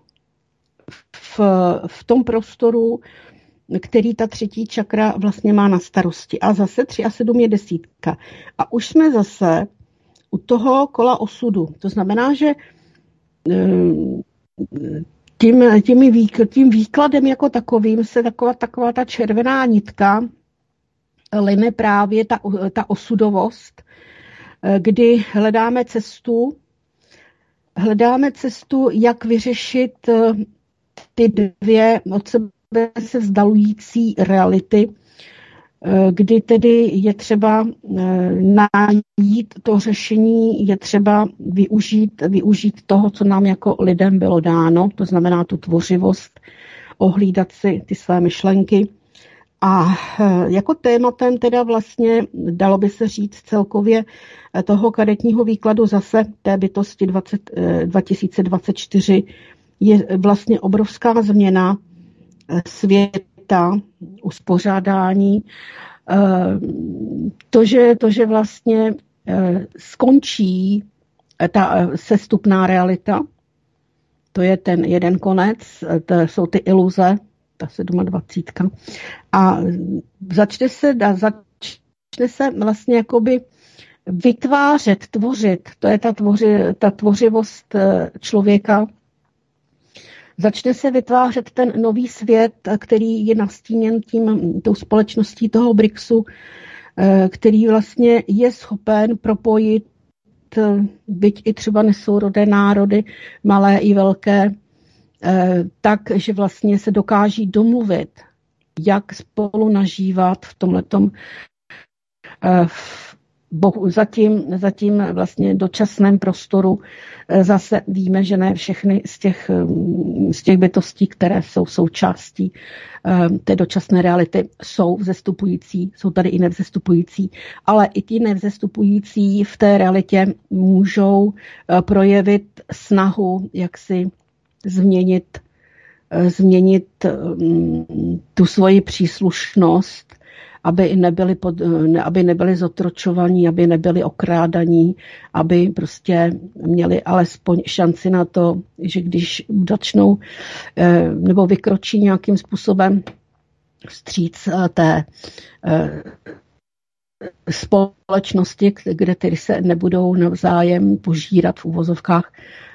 v, v tom prostoru, který ta třetí čakra vlastně má na starosti. A zase 3 a 7 je desítka. A už jsme zase u toho kola osudu. To znamená, že eh, tím, tím, tím výkladem jako takovým se taková, taková ta červená nitka line právě ta, ta osudovost, eh, kdy hledáme cestu, hledáme cestu, jak vyřešit eh, ty dvě od sebe se vzdalující reality, eh, kdy tedy je třeba najít to řešení, je třeba využít, využít toho, co nám jako lidem bylo dáno, to znamená tu tvořivost, ohlídat si ty své myšlenky, a e, jako tématem teda vlastně dalo by se říct celkově e, toho kadetního výkladu zase té bytosti 20, 2024 e, je vlastně obrovská změna světa, uspořádání. To, že, to, že vlastně skončí ta sestupná realita, to je ten jeden konec, to jsou ty iluze, ta 27. A začne se, začne se vlastně jakoby vytvářet, tvořit, to je ta, tvoři, ta tvořivost eh, člověka, začne se vytvářet ten nový svět, který je nastíněn tím, tou společností toho BRICSu, eh, který vlastně je schopen propojit eh, byť i třeba nesourodé národy, malé i velké, tak, že vlastně se dokáží domluvit, jak spolu nažívat v tomhletom eh, bohu, zatím, zatím vlastně dočasném prostoru. Eh, zase víme, že ne všechny z těch, z těch bytostí, které jsou součástí té dočasné reality, jsou vzestupující, jsou tady i nevzestupující, ale i ti nevzestupující v té realitě můžou projevit snahu, jak si změnit, eh, změnit mm, tu svoji příslušnost aby nebyli, pod, ne, aby nebyli zotročovaní, aby nebyli okrádaní, aby prostě měli alespoň šanci na to, že když začnou nebo vykročí nějakým způsobem vstříc té společnosti, kde tedy se nebudou navzájem požírat v uvozovkách,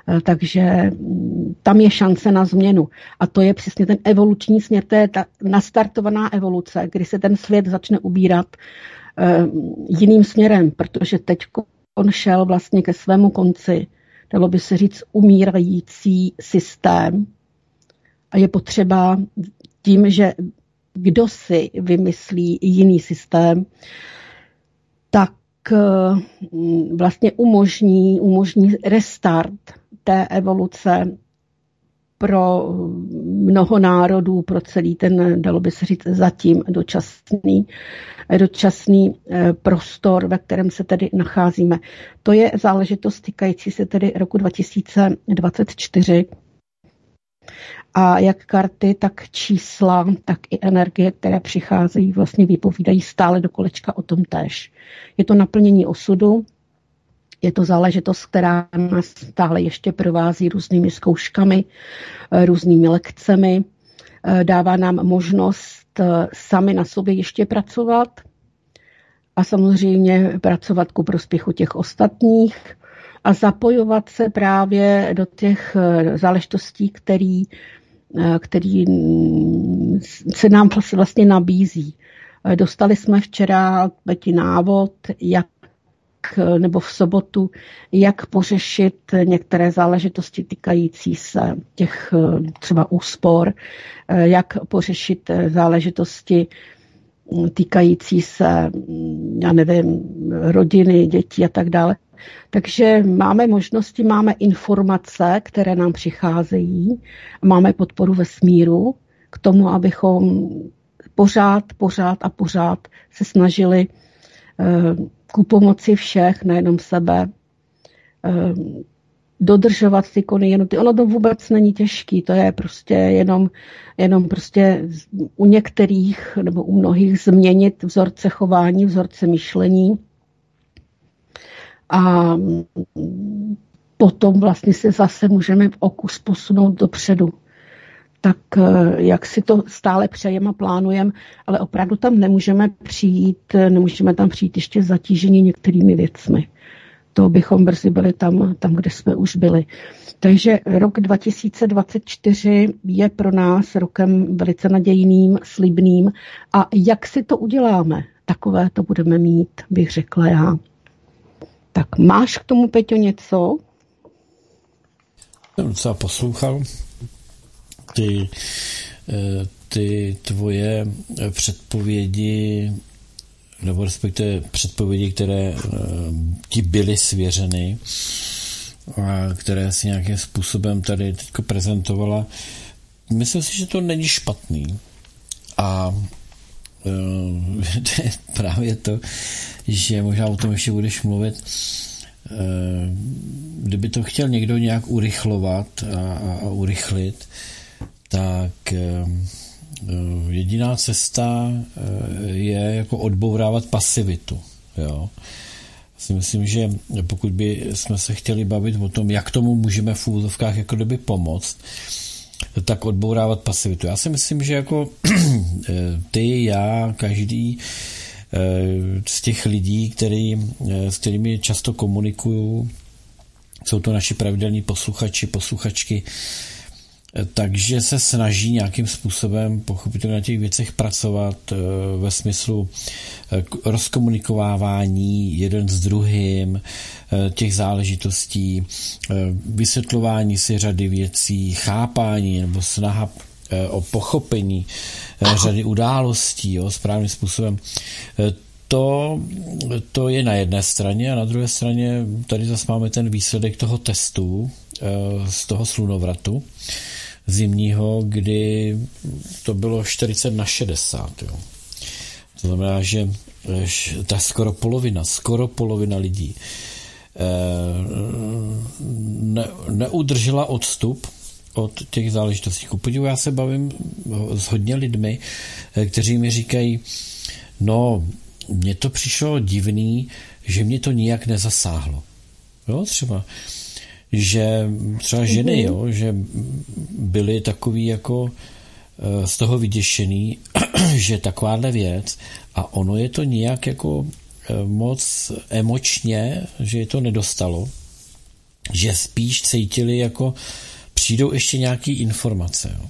eh, takže mm, tam je šance na změnu. A to je přesně ten evoluční směr, to je ta nastartovaná evoluce, kdy se ten svět začne ubírat uh, jiným směrem, protože teď on šel vlastně ke svému konci, dalo by se říct, umírající systém. A je potřeba tím, že kdo si vymyslí jiný systém, tak eh, vlastně umožní, umožní restart té evoluce pro mnoho národů, pro celý ten, dalo by se říct, zatím dočasný, dočasný eh, prostor, ve kterém se tedy nacházíme. To je záležitost týkající se tedy roku 2024, a jak karty, tak čísla, tak i energie, které přicházejí, vlastně vypovídají stále do kolečka o tom též. Je to naplnění osudu, je to záležitost, která nás stále ještě provází různými zkouškami, eh, různými lekcemi, eh, dává nám možnost eh, sami na sobě ještě pracovat a samozřejmě pracovat ku prospěchu těch ostatních a zapojovat se právě do těch záležitostí, který Eh, který se nám vlastně nabízí. Eh, dostali jsme včera Beti návod, jak nebo v sobotu, jak pořešit některé záležitosti týkající se těch eh, třeba úspor, jak pořešit záležitosti mm, týkající se, mm, já nevím, rodiny, dětí a tak dále. Takže máme možnosti, máme informace, které nám přicházejí, máme podporu ve smíru k tomu, abychom pořád, pořád a pořád se snažili eh, ku pomoci všech, nejenom sebe, eh, dodržovat ty kony jednoty. Ono to vůbec není těžký, to je prostě jenom, jenom prostě u některých nebo u mnohých změnit vzorce chování, vzorce myšlení, a potom vlastně se zase můžeme v okus posunout dopředu. Tak eh, jak si to stále přejeme a plánujeme, ale opravdu tam nemůžeme přijít, nemůžeme tam přijít ještě zatížení některými věcmi. To bychom brzy byli tam, tam, kde jsme už byli. Takže rok 2024 je pro nás rokem velice nadějným, slibným. A jak si to uděláme? Takové to budeme mít, bych řekla já. Tak máš k tomu, Peťo, něco? Jsem docela poslouchal ty, eh, ty tvoje předpovědi, nebo respektive předpovědi, které eh, ti byly svěřeny, a které si nějakým způsobem tady teď prezentovala. Myslím si, že to není špatný. A právě to, že možná o tom ještě budeš mluvit, eh, kdyby to chtěl někdo nějak urychlovat a, a, a urychlit, tak eh, jediná cesta eh, je jako odbourávat pasivitu. Jo. Si myslím, že pokud by jsme se chtěli bavit o tom, jak tomu můžeme v úzovkách jako kdyby pomoct, tak odbourávat pasivitu. Já si myslím, že jako ty, já, každý Eh, z těch lidí, který, eh, s kterými často komunikuju, jsou to naši pravidelní posluchači, posluchačky, eh, takže se snaží nějakým způsobem pochopitelně na těch věcech pracovat ve smyslu rozkomunikovávání jeden s druhým, těch záležitostí, vysvětlování si řady věcí, chápání nebo snaha o pochopení řady událostí jo, správným způsobem. To, to je na jedné straně a na druhé straně tady zase máme ten výsledek toho testu eh, z toho slunovratu zimního, kdy to bylo 40 na 60. Jo. To znamená, že ta skoro polovina, skoro polovina lidí eh, ne, neudržela odstup od těch záležitostí. Podivu, já se bavím s hodně lidmi, eh, kteří mi říkají, No, mně to přišlo divný, že mě to nijak nezasáhlo. Jo, třeba, že třeba ženy, mm-hmm. jo, že byly takový jako eh, z toho vyděšený, že takováhle věc a ono je to nijak jako eh, moc emočně, že je to nedostalo, že spíš cítili jako přijdou ještě nějaký informace. Jo.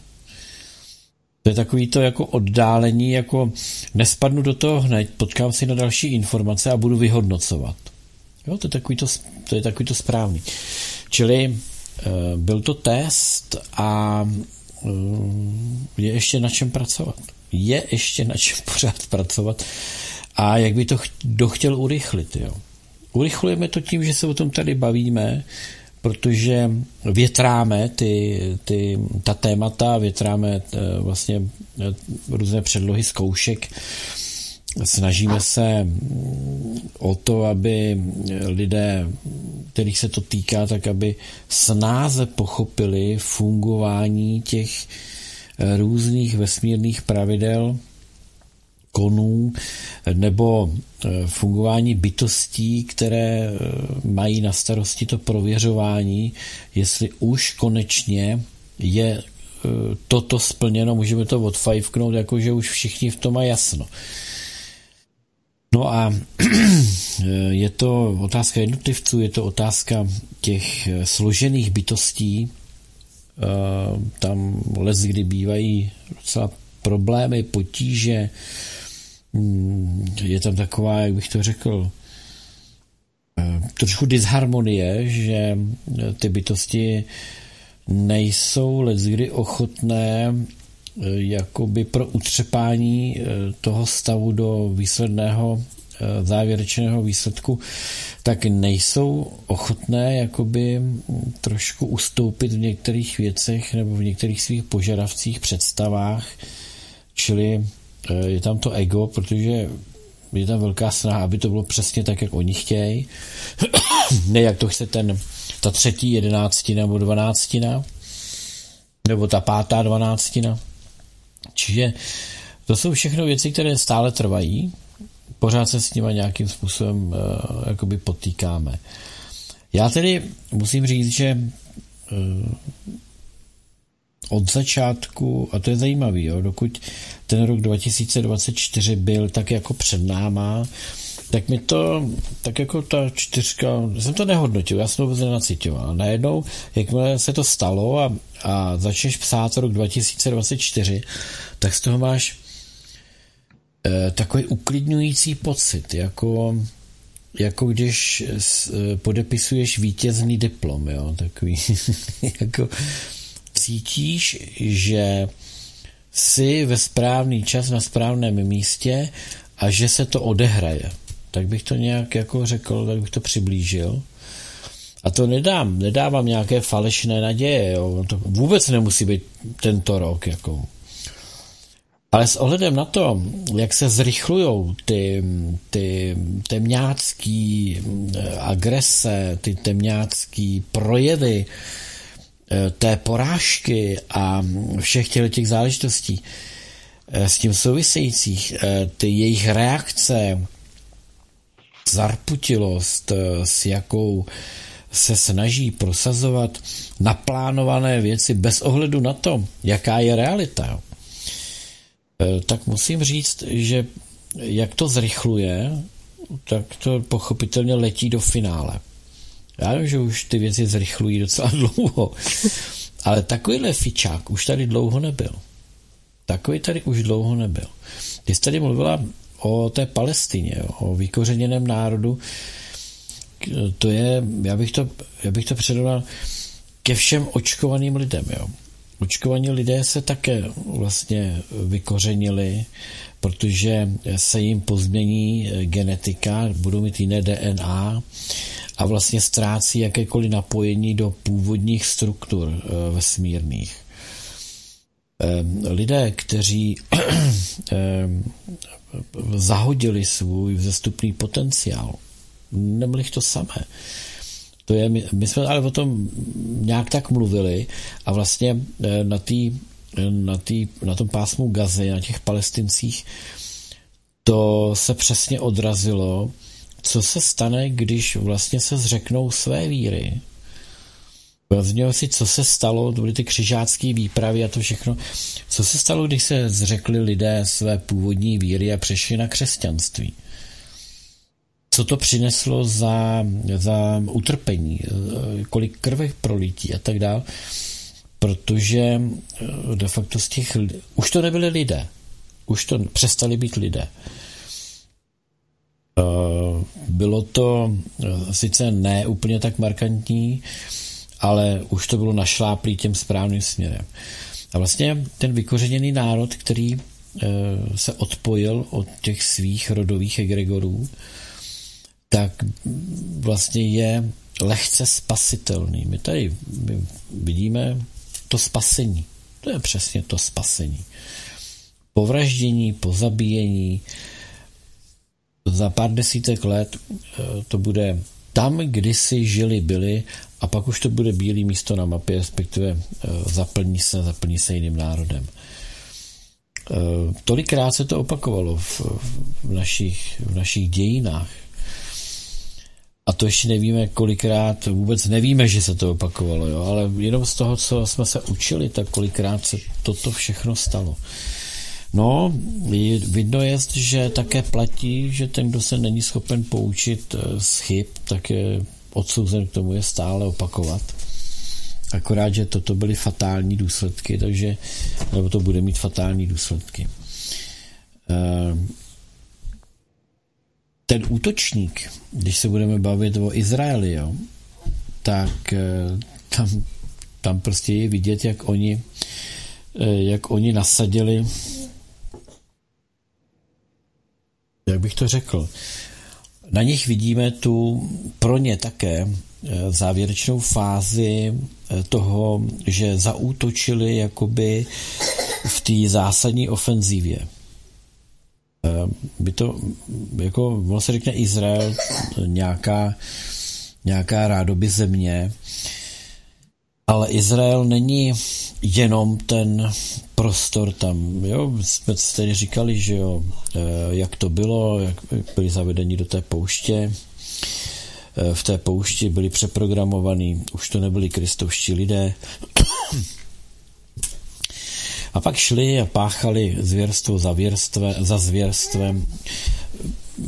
To je takový to jako oddálení, jako nespadnu do toho hned, potkám si na další informace a budu vyhodnocovat. Jo, to je takový to, to, je takový to správný. Čili e, byl to test a e, je ještě na čem pracovat. Je ještě na čem pořád pracovat a jak by to kdo chtěl urychlit. Jo. Urychlujeme to tím, že se o tom tady bavíme, protože větráme ty, ty, ta témata, větráme eh, vlastně eh, různé předlohy zkoušek, snažíme se o to, aby lidé, kterých se to týká, tak aby snáze pochopili fungování těch eh, různých vesmírných pravidel, konů nebo eh, fungování bytostí, které eh, mají na starosti to prověřování, jestli už konečně je toto splněno, můžeme to odfajfknout, jakože už všichni v tom mají jasno. No a je to otázka jednotlivců, je to otázka těch složených bytostí, tam les, kdy bývají docela problémy, potíže, Hmm, je tam taková, jak bych to řekl, eh, trošku disharmonie, že ty bytosti nejsou leckdy ochotné eh, jakoby pro utřepání eh, toho stavu do výsledného závěrečného výsledku, tak nejsou ochotné jakoby trošku ustoupit v některých věcech nebo v některých svých požadavcích, představách, čili Eh, je tam to ego, protože je tam velká snaha, aby to bylo přesně tak, jak oni chtějí. ne jak to chce ten, ta třetí jedenáctina nebo dvanáctina, nebo ta pátá dvanáctina. Čiže to jsou všechno věci, které stále trvají, pořád se s nimi nějakým způsobem uh, jakoby potýkáme. Já tedy musím říct, že uh, od začátku, a to je zajímavé, dokud ten rok 2024 byl tak jako před náma, tak mi to, tak jako ta čtyřka, jsem to nehodnotil, já jsem to vůbec nenacitoval. Najednou, jakmile se to stalo a, a začneš psát rok 2024, tak z toho máš e, takový uklidňující pocit, jako, jako když s, e, podepisuješ vítězný diplom, jo, takový, jako cítíš, že jsi ve správný čas na správném místě a že se to odehraje. Tak bych to nějak jako řekl, tak bych to přiblížil. A to nedám, nedávám nějaké falešné naděje, jo. To vůbec nemusí být tento rok, jako. Ale s ohledem na to, jak se zrychlují ty, ty temňácký eh, agrese, ty temňácký projevy, Eh, té porážky a všech těch, těch záležitostí eh, s tím souvisejících, ty jejich reakce, zarputilost, s jakou se snaží prosazovat naplánované věci bez ohledu na to, jaká je realita, tak musím říct, že jak to zrychluje, tak to pochopitelně letí do finále. Já vím, že už ty věci zrychlují docela dlouho, ale takovýhle fičák už tady dlouho nebyl. Takový tady už dlouho nebyl. Ty jsi tady mluvila o té Palestině, o vykořeněném národu, to je, já bych to, já bych to předal ke všem očkovaným lidem. Jo. Očkovaní lidé se také vlastně vykořenili, protože se jim pozmění genetika, budou mít jiné DNA a vlastně ztrácí jakékoliv napojení do původních struktur eh, vesmírných. Ehm, lidé, kteří ehm, zahodili svůj vzestupný potenciál, nebyli to samé. To je, my jsme ale o tom nějak tak mluvili a vlastně eh, na, tý, na, tý, na tom pásmu Gazy, na těch palestincích, to se přesně odrazilo, co se stane, když vlastně se zřeknou své víry. Vezměl si, co se stalo, to byly ty křižácké výpravy a to všechno. Co se stalo, když se zřekli lidé své původní víry a přešli na křesťanství? Co to přineslo za, za utrpení, kolik krve prolítí a tak dále? Protože eh, de facto z těch, už to nebyly lidé, už to přestali být lidé. Eh, bylo to eh, sice ne úplně tak markantní, ale už to bylo našláplý tím správným směrem. A vlastně ten vykořeněný národ, který eh, se odpojil od těch svých rodových egregorů, tak vlastně je lehce spasitelný. My tady my vidíme to spasení. To je přesně to spasení. Povraždění, pozabíjení, za pár desítek let eh, to bude tam, kdy si žili byli a pak už to bude bílý místo na mapě, respektive eh, zaplní se, zaplní se jiným národem. Eh, tolikrát se to opakovalo v, v, našich, v našich dějinách. A to ještě nevíme, kolikrát, vůbec nevíme, že se to opakovalo, jo? ale jenom z toho, co jsme se učili, tak kolikrát se toto všechno stalo. No, vidno je, že také platí, že ten, kdo se není schopen poučit eh, z chyb, tak je odsouzen k tomu je stále opakovat. Akorát, že toto byly fatální důsledky, takže, nebo to bude mít fatální důsledky. Eh, ten útočník, když se budeme bavit o Izraeli, jo, tak eh, tam, tam prostě je vidět, jak oni, jak oni nasadili jak bych to řekl, na nich vidíme tu pro ně také eh, závěrečnou fázi eh, toho, že zaútočili jakoby v té zásadní ofenzívě. Eh, by to, jako ono se řekne Izrael, nějaká, nějaká rádoby země, ale Izrael není jenom ten prostor tam, jo, jsme tady říkali, že jo, eh, jak to bylo, jak byli zavedeni do té pouště, eh, v té poušti byli přeprogramovaní, už to nebyli kristovští lidé. A pak šli a páchali zvěrstvo za, věrstve, za zvěrstvem.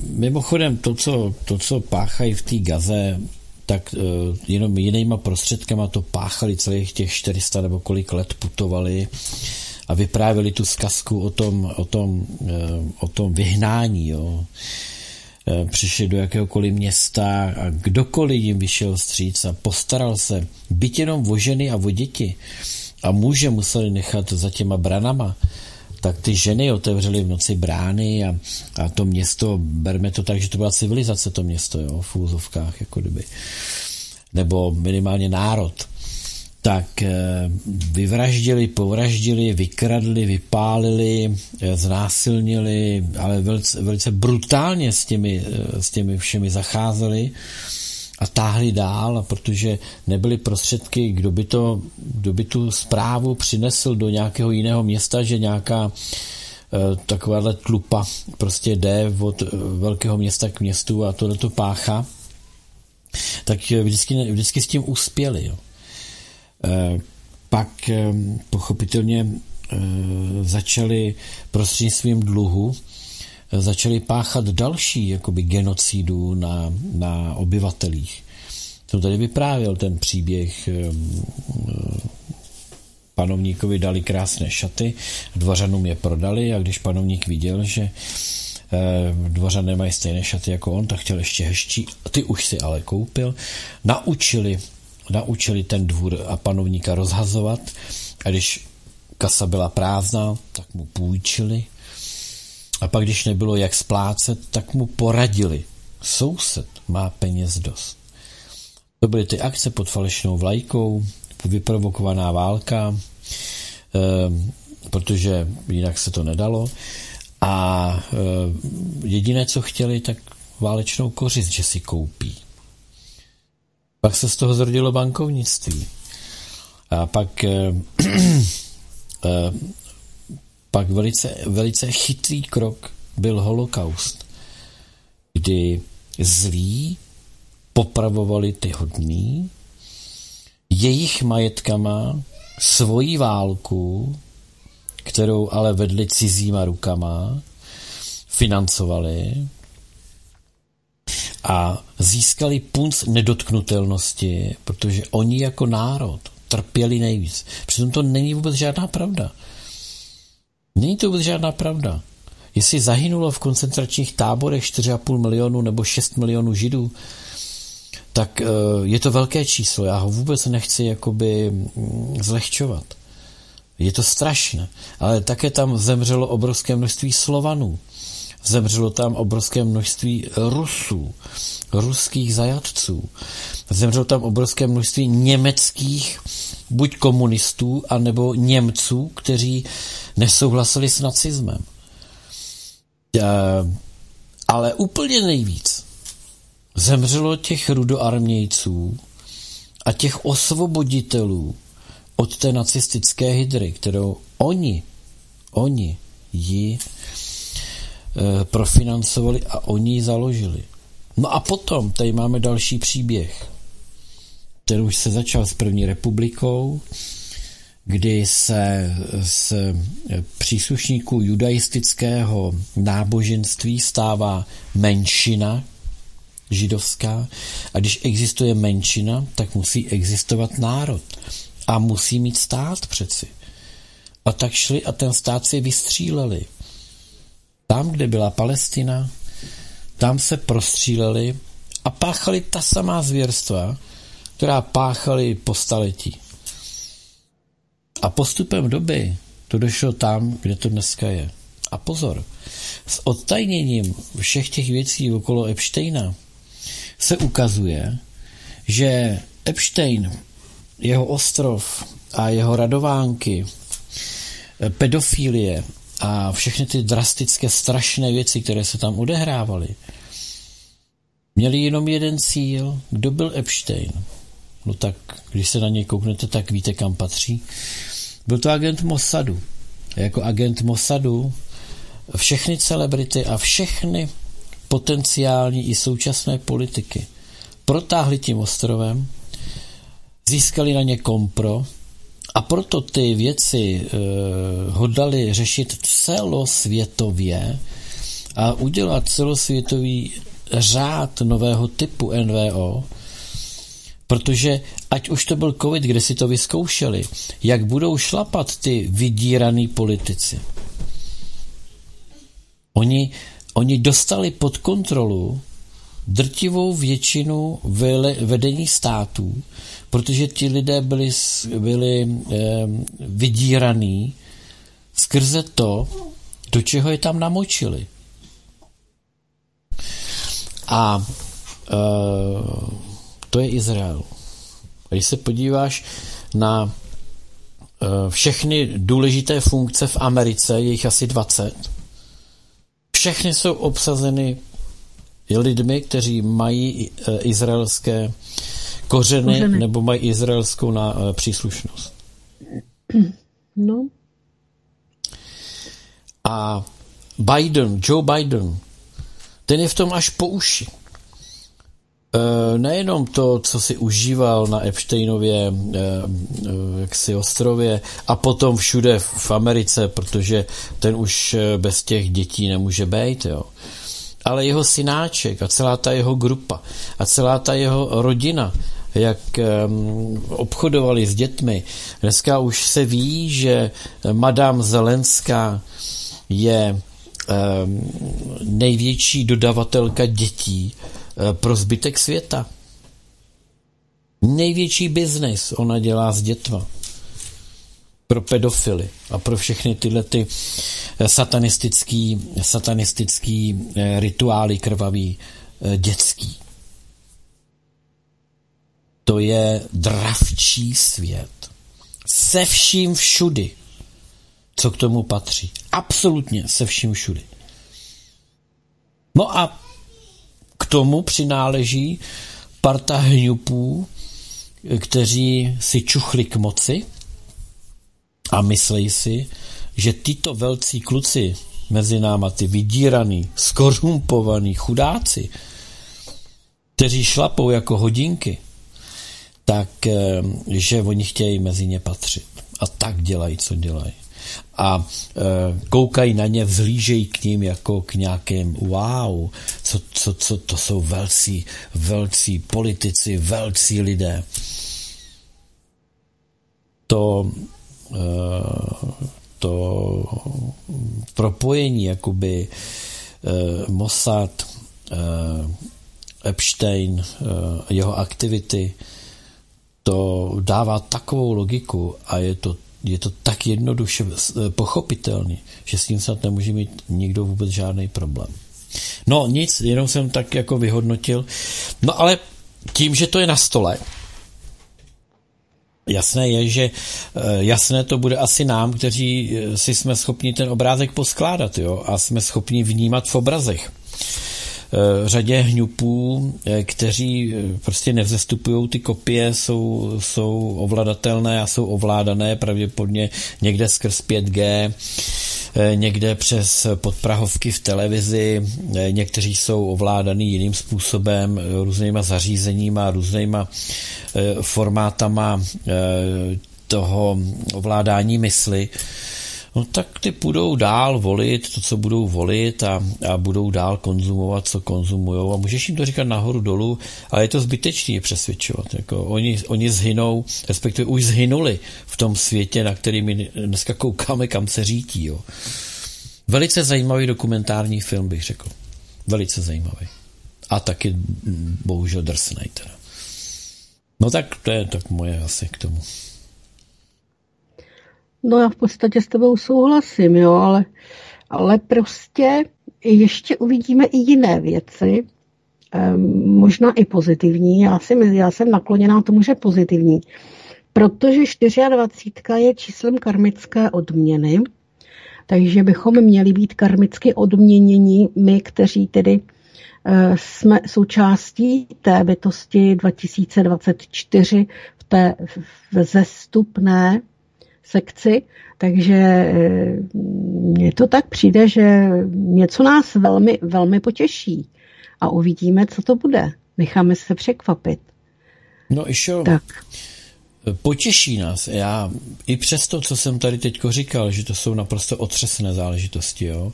Mimochodem, to co, to, co páchají v té gaze, tak uh, jenom jinýma prostředkama to páchali celých těch 400 nebo kolik let putovali a vyprávěli tu zkazku o tom, o tom, uh, o tom vyhnání. Jo. Uh, přišli do jakéhokoliv města a kdokoliv jim vyšel stříc a postaral se, byť jenom o ženy a o děti a muže museli nechat za těma branama, tak ty ženy otevřely v noci brány a, a to město, berme to tak, že to byla civilizace, to město, jo, v úzovkách, jako kdyby. Nebo minimálně národ. Tak eh, vyvraždili, povraždili, vykradli, vypálili, eh, znásilnili, ale velice, velice brutálně s těmi, eh, s těmi všemi zacházeli a táhli dál, protože nebyly prostředky, kdo by, to, kdo by tu zprávu přinesl do nějakého jiného města, že nějaká e, takováhle tlupa prostě jde od velkého města k městu a tohle to pácha, tak vždycky, vždycky s tím uspěli. Jo. E, pak e, pochopitelně e, začali prostřednictvím dluhu začali páchat další jakoby genocidu na, na obyvatelích. Jsem tady vyprávěl ten příběh eh, panovníkovi dali krásné šaty, dvořanům je prodali a když panovník viděl, že eh, dvořané mají stejné šaty jako on, tak chtěl ještě hezčí, ty už si ale koupil, naučili, naučili ten dvůr a panovníka rozhazovat a když kasa byla prázdná, tak mu půjčili a pak, když nebylo jak splácet, tak mu poradili. Soused má peněz dost. To byly ty akce pod falešnou vlajkou, vyprovokovaná válka, eh, protože jinak se to nedalo. A eh, jediné, co chtěli, tak válečnou kořist, že si koupí. Pak se z toho zrodilo bankovnictví. A pak eh, pak velice, velice chytrý krok byl holokaust, kdy zlí popravovali ty hodný, jejich majetkama svoji válku, kterou ale vedli cizíma rukama, financovali a získali punc nedotknutelnosti, protože oni jako národ trpěli nejvíc. Přitom to není vůbec žádná pravda. Není to vůbec žádná pravda. Jestli zahynulo v koncentračních táborech 4,5 milionu nebo 6 milionů židů, tak eh, je to velké číslo. Já ho vůbec nechci jakoby mm, zlehčovat. Je to strašné. Ale také tam zemřelo obrovské množství Slovanů. Zemřelo tam obrovské množství Rusů, ruských zajatců. Zemřelo tam obrovské množství německých buď komunistů, anebo Němců, kteří nesouhlasili s nacismem. Eh, ale úplně nejvíc zemřelo těch rudoarmějců a těch osvoboditelů od té nacistické hydry, kterou oni, oni ji e, profinancovali a oni ji založili. No a potom tady máme další příběh, který už se začal s první republikou, kdy se z příslušníků judaistického náboženství stává menšina židovská a když existuje menšina, tak musí existovat národ a musí mít stát přeci. A tak šli a ten stát si vystříleli. Tam, kde byla Palestina, tam se prostříleli a páchali ta samá zvěrstva, která páchali po staletí. A postupem doby to došlo tam, kde to dneska je. A pozor, s odtajněním všech těch věcí okolo Epsteina se ukazuje, že Epstein, jeho ostrov a jeho radovánky, pedofilie a všechny ty drastické, strašné věci, které se tam odehrávaly, měli jenom jeden cíl. Kdo byl Epstein? No tak, když se na něj kouknete, tak víte, kam patří. Byl to agent Mossadu. A jako agent Mossadu všechny celebrity a všechny potenciální i současné politiky protáhli tím ostrovem, získali na ně kompro a proto ty věci e, hodlali řešit celosvětově a udělat celosvětový řád nového typu NVO, protože ať už to byl covid, kde si to vyzkoušeli, jak budou šlapat ty vydíraný politici. Oni, oni dostali pod kontrolu drtivou většinu vedení států, protože ti lidé byli, byli eh, vydíraný skrze to, do čeho je tam namočili. A eh, to je Izrael. Když se podíváš na eh, všechny důležité funkce v Americe, je jich asi 20, všechny jsou obsazeny lidmi, kteří mají eh, izraelské kořeny, kořeny. nebo mají izraelskou na, eh, příslušnost. No. A Biden, Joe Biden, ten je v tom až po uši. E, nejenom to, co si užíval na Epsteinově e, jaksi ostrově a potom všude v Americe, protože ten už bez těch dětí nemůže být, jo ale jeho synáček a celá ta jeho grupa a celá ta jeho rodina, jak obchodovali s dětmi. Dneska už se ví, že Madame Zelenská je největší dodavatelka dětí uh, pro zbytek světa. Největší biznis ona dělá s dětma pro pedofily a pro všechny tyhle ty eh, satanistický, satanistický eh, rituály krvavý eh, dětský. To je dravčí svět. Se vším všudy, co k tomu patří. Absolutně se vším všudy. No a k tomu přináleží parta hňupů, kteří si čuchli k moci, a myslí si, že tyto velcí kluci mezi náma ty vydíraný, skorumpovaný chudáci, kteří šlapou jako hodinky, tak eh, že oni chtějí mezi ně patřit. A tak dělají, co dělají. A e, koukají na ně, vzhlížejí k ním jako k nějakým wow, co, co, co to jsou velcí, velcí politici, velcí lidé. To, e, to propojení jakoby Mossad, Epstein, jeho aktivity, to dává takovou logiku a je to, je to tak jednoduše eh, pochopitelný, že s tím snad nemůže mít nikdo vůbec žádný problém. No nic, jenom jsem tak jako vyhodnotil. No ale tím, že to je na stole, Jasné je, že eh, jasné to bude asi nám, kteří eh, si jsme schopni ten obrázek poskládat jo, a jsme schopni vnímat v obrazech. Eh, řadě hňupů, eh, kteří eh, prostě nevzestupují ty kopie, jsou, jsou ovladatelné a jsou ovládané pravděpodobně někde skrz 5G, někde přes podprahovky v televizi, někteří jsou ovládaný jiným způsobem, různýma zařízeníma, různýma formátama toho ovládání mysli no tak ty budou dál volit to, co budou volit a, a budou dál konzumovat, co konzumují a můžeš jim to říkat nahoru dolů, ale je to zbytečný je přesvědčovat. Jako oni, oni zhynou, respektive už zhynuli v tom světě, na který my dneska koukáme, kam se řítí. Jo. Velice zajímavý dokumentární film, bych řekl. Velice zajímavý. A taky bohužel drsnej teda. No tak to je tak moje asi k tomu. No já v podstatě s tebou souhlasím, jo, ale, ale prostě ještě uvidíme i jiné věci, možná i pozitivní. Já, si, já jsem nakloněná tomu, že pozitivní, protože 24 je číslem karmické odměny, takže bychom měli být karmicky odměněni my, kteří tedy eh, jsme součástí té bytosti 2024 v té vzestupné sekci, takže eh, mně to tak přijde, že něco nás velmi, velmi potěší a uvidíme, co to bude. Necháme se překvapit. No Išo, tak. potěší nás. Já i přes to, co jsem tady teď říkal, že to jsou naprosto otřesné záležitosti, jo,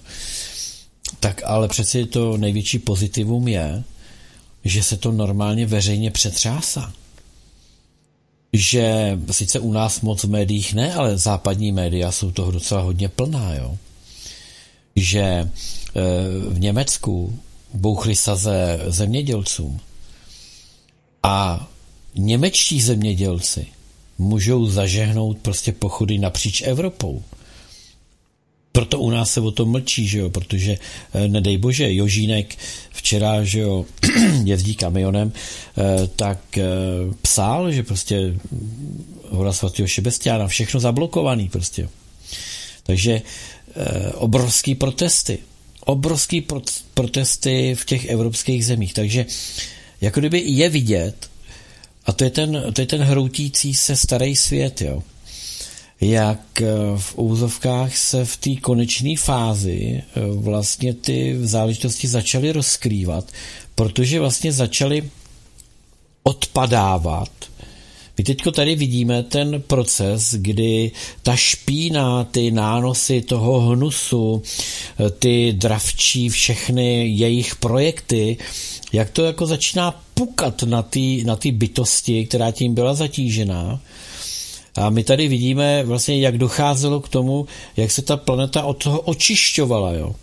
tak ale přeci to největší pozitivum je, že se to normálně veřejně přetřásá že sice u nás moc v médiích ne, ale západní média jsou toho docela hodně plná, jo. Že e, v Německu bouchly saze zemědělcům a němečtí zemědělci můžou zažehnout prostě pochody napříč Evropou. Proto u nás se o tom mlčí, že jo, protože eh, nedej bože, Jožínek včera, že jo, jezdí kamionem, eh, tak eh, psal, že prostě hora svatého Šebestiána, všechno zablokovaný prostě. Takže obrovský protesty. Obrovský protesty v těch evropských zemích. Takže jako kdyby je vidět, a to je ten, to je ten hroutící se starý svět, jo jak eh, v úzovkách se v té konečné fázi eh, vlastně ty záležitosti začaly rozkrývat, protože vlastně začaly odpadávat. My teďko tady vidíme ten proces, kdy ta špína, ty nánosy toho hnusu, eh, ty dravčí, všechny jejich projekty, jak to jako začíná pukat na ty na bytosti, která tím byla zatížená a my tady vidíme vlastně, jak docházelo k tomu, jak se ta planeta od toho očišťovala, jo.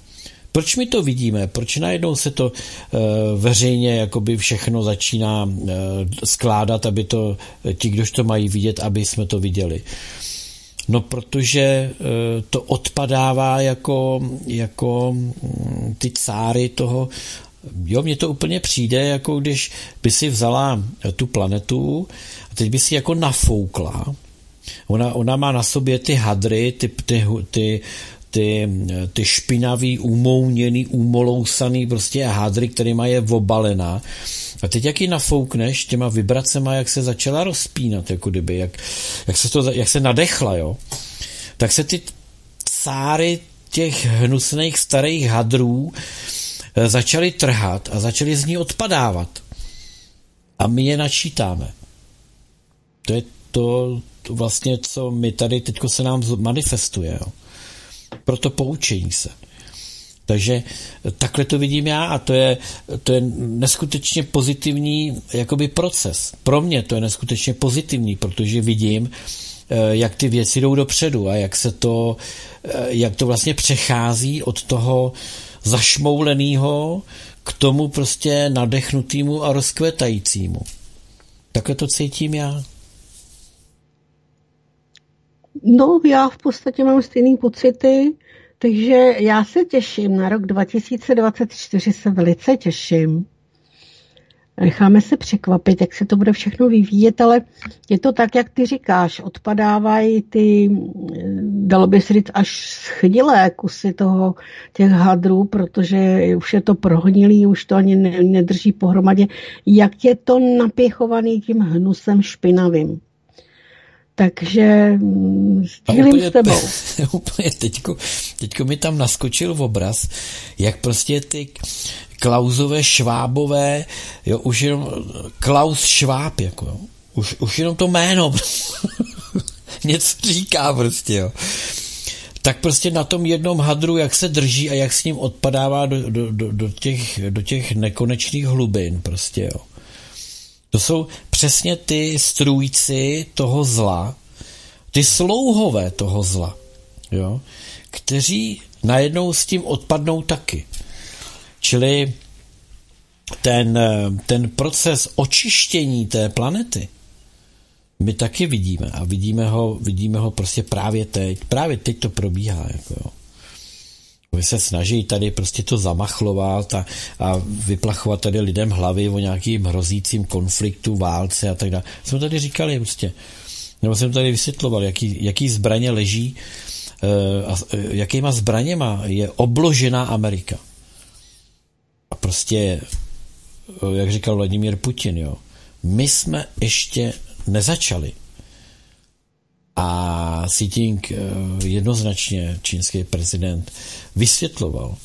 Proč my to vidíme? Proč najednou se to e, veřejně jakoby všechno začíná e, skládat, aby to ti, kdož to mají vidět, aby jsme to viděli? No, protože e, to odpadává jako, jako mm, ty cáry toho Jo, mně to úplně přijde, jako když by si vzala tu planetu a teď by si jako nafoukla Ona, ona má na sobě ty hadry, ty, ty, ty, ty, ty špinavý, umouněný, umolousaný prostě hadry, kterýma je obalená. A teď jak ji nafoukneš těma vibracema, jak se začala rozpínat, jako kdyby, jak, jak, se, to, jak se nadechla, jo, tak se ty cáry těch hnusných starých hadrů eh, začali trhat a začali z ní odpadávat. A my je načítáme. To je to vlastně, co my tady teďko se nám manifestuje. Jo. Proto poučení se. Takže takhle to vidím já a to je, to je neskutečně pozitivní jakoby proces. Pro mě to je neskutečně pozitivní, protože vidím, eh, jak ty věci jdou dopředu a jak se to, eh, jak to vlastně přechází od toho zašmouleného k tomu prostě nadechnutému a rozkvetajícímu. Takhle to cítím já. No, já v podstatě mám stejné pocity, takže já se těším na rok 2024, se velice těším. Necháme se překvapit, jak se to bude všechno vyvíjet, ale je to tak, jak ty říkáš, odpadávají ty, dalo by se říct, až schnilé kusy toho, těch hadrů, protože už je to prohnilý, už to ani nedrží pohromadě, jak je to napěchovaný tím hnusem špinavým. Takže mm, sdílím s tebou. Úplně teďko, teďko mi tam naskočil v obraz, jak prostě ty Klausové, Švábové, jo, už jenom Klaus Šváb, jako jo. Už, už jenom to jméno něco říká prostě, jo. Tak prostě na tom jednom hadru, jak se drží a jak s ním odpadává do, do, do, do, těch, do těch nekonečných hlubin, prostě, jo. To jsou přesně ty strůjci toho zla, ty slouhové toho zla, jo, kteří najednou s tím odpadnou taky. Čili ten, ten proces očištění té planety my taky vidíme a vidíme ho, vidíme ho prostě právě teď. Právě teď to probíhá. Jako jo. Oni se snaží tady prostě to zamachlovat a, a vyplachovat tady lidem hlavy o nějakým hrozícím konfliktu, válce a tak dále. Jsme tady říkali prostě, nebo jsem tady vysvětloval, jaký, jaký zbraně leží eh, a eh, jakýma zbraněma je obložená Amerika. A prostě, eh, jak říkal Vladimír Putin, jo, my jsme ještě nezačali. A Xi Jinping jednoznačně, čínský prezident, vysvětloval,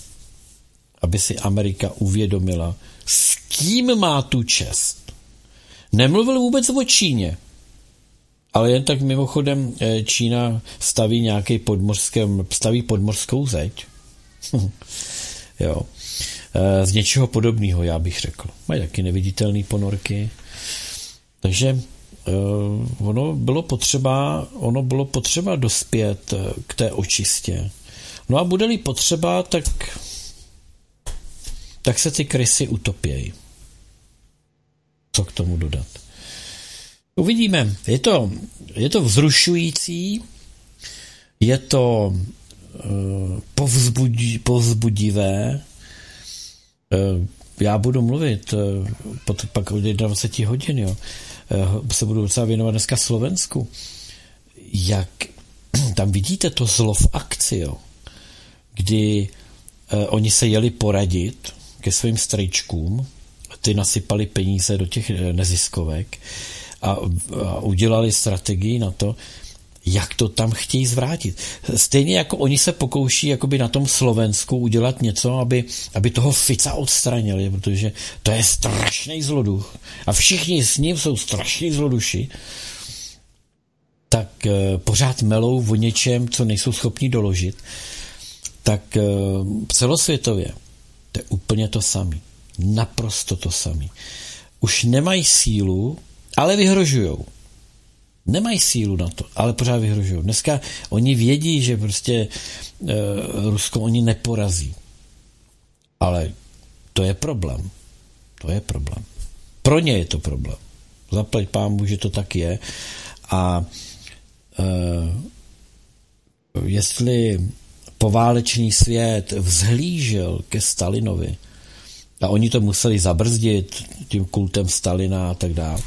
aby si Amerika uvědomila, s kým má tu čest. Nemluvil vůbec o Číně, ale jen tak mimochodem eh, Čína staví nějaký podmorském, staví podmorskou zeď. jo. Eh, z něčeho podobného, já bych řekl. Mají taky neviditelné ponorky. Takže ono bylo potřeba, ono bylo potřeba dospět k té očistě. No a bude-li potřeba, tak tak se ty krysy utopějí. Co k tomu dodat? Uvidíme. Je to, je to vzrušující, je to uh, povzbudí, povzbudivé. Uh, já budu mluvit uh, pod, pak od 21 hodin, jo. Uh, se budu docela věnovat dneska Slovensku. Jak tam vidíte to zlo v akci, jo. Kdy uh, oni se jeli poradit ke svým strejčkům, ty nasypali peníze do těch neziskovek a, a udělali strategii na to, jak to tam chtějí zvrátit. Stejně jako oni se pokouší jakoby na tom Slovensku udělat něco, aby, aby toho Fica odstranili, protože to je strašný zloduch a všichni s ním jsou strašní zloduši, tak e, pořád melou o něčem, co nejsou schopni doložit, tak e, celosvětově to je úplně to samé. Naprosto to samé. Už nemají sílu ale vyhrožujou. Nemají sílu na to, ale pořád vyhrožují. Dneska oni vědí, že prostě e, Rusko oni neporazí. Ale to je problém. To je problém. Pro ně je to problém. Zaplať pámu, že to tak je. A e, jestli poválečný svět vzhlížel ke Stalinovi, a oni to museli zabrzdit tím kultem Stalina a tak dále,